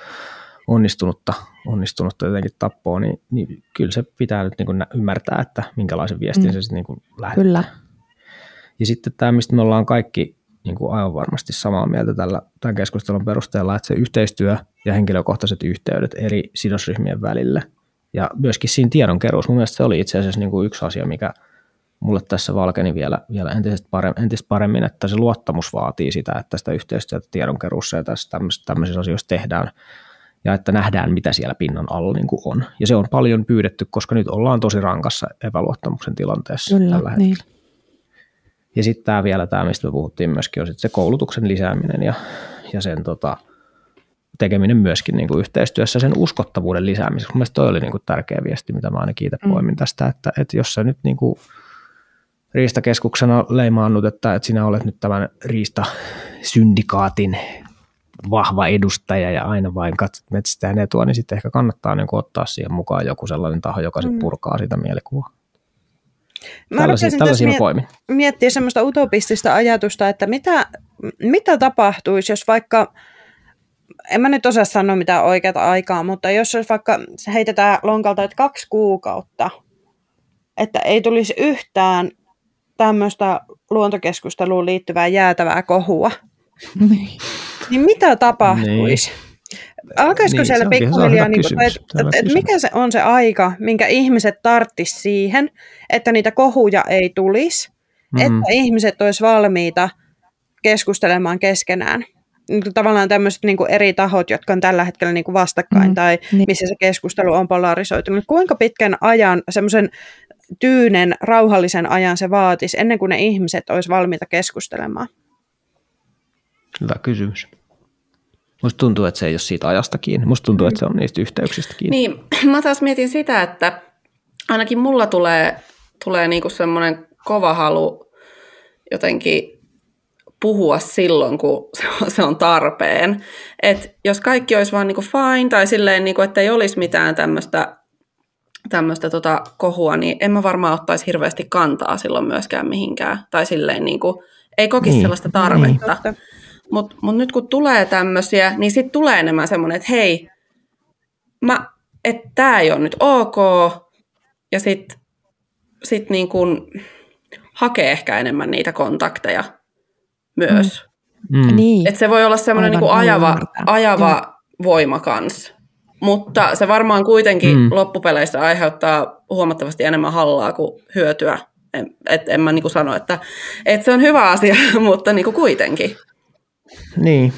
onnistunutta, onnistunutta jotenkin tappoa, niin, niin kyllä se pitää nyt niin kuin ymmärtää, että minkälaisen viestin mm. se sitten niin lähettää. Kyllä. Ja sitten tämä, mistä me ollaan kaikki niin kuin aivan varmasti samaa mieltä tällä, tämän keskustelun perusteella, että se yhteistyö ja henkilökohtaiset yhteydet eri sidosryhmien välillä ja myöskin siinä tiedonkeruussa, mun mielestä se oli itse asiassa niin kuin yksi asia, mikä, mulle tässä valkeni vielä, vielä entistä, paremmin, entistä paremmin, että se luottamus vaatii sitä, että sitä yhteistyötä tiedonkeruussa ja tässä tämmöisissä, tämmöisissä asioissa tehdään ja että nähdään, mitä siellä pinnan alla niin kuin on. Ja se on paljon pyydetty, koska nyt ollaan tosi rankassa epäluottamuksen tilanteessa Kyllä, tällä hetkellä. niin. Ja sitten tämä vielä tämä, mistä me puhuttiin myöskin, on sit se koulutuksen lisääminen ja, ja sen tota, tekeminen myöskin niin kuin yhteistyössä sen uskottavuuden lisäämiseksi. Mielestäni toi oli niin kuin tärkeä viesti, mitä mä ainakin itse Mm. poimin tästä, että, että jos sä nyt niin kuin riistakeskuksena leimaannut, että, että sinä olet nyt tämän riistasyndikaatin vahva edustaja ja aina vain katsot metsästäjän etua, niin sitten ehkä kannattaa niin ottaa siihen mukaan joku sellainen taho, joka sitten Mm. purkaa sitä mielikuvaa. Mä Tällaisia, tällaisia miet- poimin. miettiä semmoista utopistista ajatusta, että mitä, mitä tapahtuisi, jos vaikka, en mä nyt osaa sanoa mitään oikeata aikaa, mutta jos olisi vaikka heitetään lonkalta, että kaksi kuukautta, että ei tulisi yhtään tämmöistä luontokeskusteluun liittyvää jäätävää kohua, Niin. niin mitä tapahtuisi? Alkaisiko Niin, siellä pikkuhiljaa, niin että, että, että mikä se on se aika, minkä ihmiset tarttis siihen, että niitä kohuja ei tulisi, Mm. että ihmiset olisi valmiita keskustelemaan keskenään. Niin kuin Tavallaan tämmöiset niin kuin eri tahot, jotka on tällä hetkellä niin kuin vastakkain Mm, tai niin. missä se keskustelu on polarisoitunut. Kuinka pitkän ajan, semmoisen tyynen, rauhallisen ajan se vaatisi ennen kuin ne ihmiset olisi valmiita keskustelemaan? Hyvä kysymys. Musta tuntuu, että se ei ole siitä ajasta kiinni. Musta tuntuu, että se on niistä yhteyksistä kiinni. Niin, mä taas mietin sitä, että ainakin mulla tulee, tulee niinku semmoinen kova halu jotenkin puhua silloin, kun se on, tarpeen. Et jos kaikki olisi vaan niinku fine tai silleen, niinku, että ei olisi mitään tämmöistä tämmöistä tota kohua, niin en mä varmaan ottaisi hirveästi kantaa silloin myöskään mihinkään. Tai silleen niinku, ei kokisi Niin, niin, sellaista tarvetta. Totta. Mutta mut nyt kun tulee tämmöisiä, niin sitten tulee enemmän semmoinen, että hei, mä, että tämä ei ole nyt ok, ja sitten sit niin kun hakee ehkä enemmän niitä kontakteja myös. Mm. Niin. Et se voi olla semmoinen Aivan, niin ajava, ajava voima kans. Mutta se varmaan kuitenkin Mm. mm. loppupeleissä aiheuttaa huomattavasti enemmän hallaa kuin hyötyä. En, et en mä niin kuin sano, että, että se on hyvä asia, mutta niin kuin kuitenkin. Niin.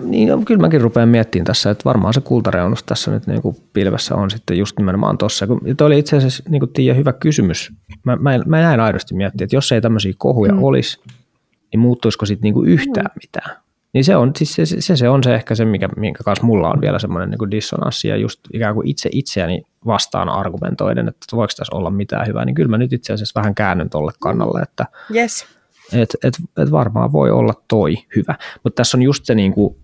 Niin kyllä mäkin rupean miettimään tässä, että varmaan se kultareunus tässä nyt niin kuin pilvessä on sitten just nimenomaan tuossa. Ja toi oli itse asiassa niin kuin Tiia hyvä kysymys. Mä, mä, mä näin aidosti miettiä, että jos ei tämmöisiä kohuja Mm. mm. olisi, niin muuttuisiko sitten niin kuin yhtään mitään. Niin se on, siis se, se, se on se ehkä se, mikä, minkä kanssa mulla on vielä semmoinen niin kuin dissonanssi ja just ikään kuin itse itseäni vastaan argumentoiden, että voiko tässä olla mitään hyvää, niin kyllä mä nyt itse asiassa vähän käännyn tolle kannalle, että Yes. Et, et, et varmaan voi olla toi hyvä. Mutta tässä on just se, niinku,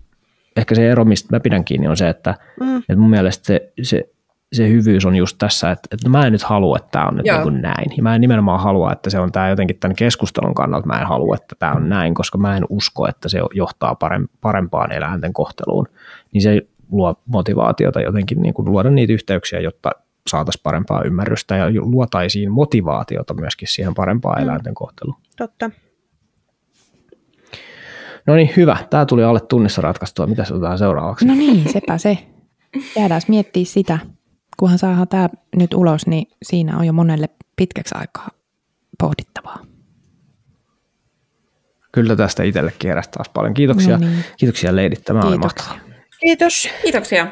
ehkä se ero, mistä mä pidän kiinni, on se, että Mm. et mun mielestä se, se, se hyvyys on just tässä, että, että mä en nyt halua, että tämä on nyt Joo. niin kuin näin. Ja mä en nimenomaan halua, että se on tämä jotenkin tämän keskustelun kannalta, mä en halua, että tämä on näin, koska mä en usko, että se johtaa parem- parempaan eläinten kohteluun. Niin se luo motivaatiota jotenkin niin kuin luoda niitä yhteyksiä, jotta saataisiin parempaa ymmärrystä ja luotaisiin motivaatiota myöskin siihen parempaan eläinten kohteluun. Totta. No niin, hyvä. Tämä tuli alle tunnissa ratkaistua. Mitä otetaan seuraavaksi? No niin, sepä se. Jäädään miettiä sitä. Kunhan saadaan tämä nyt ulos, niin siinä on jo monelle pitkäksi aikaa pohdittavaa. Kyllä tästä itsellekin heräsi taas paljon. Kiitoksia, No niin. kiitoksia leidit. Tämä oli Kiitoksia. mahtavaa. Kiitos. Kiitoksia.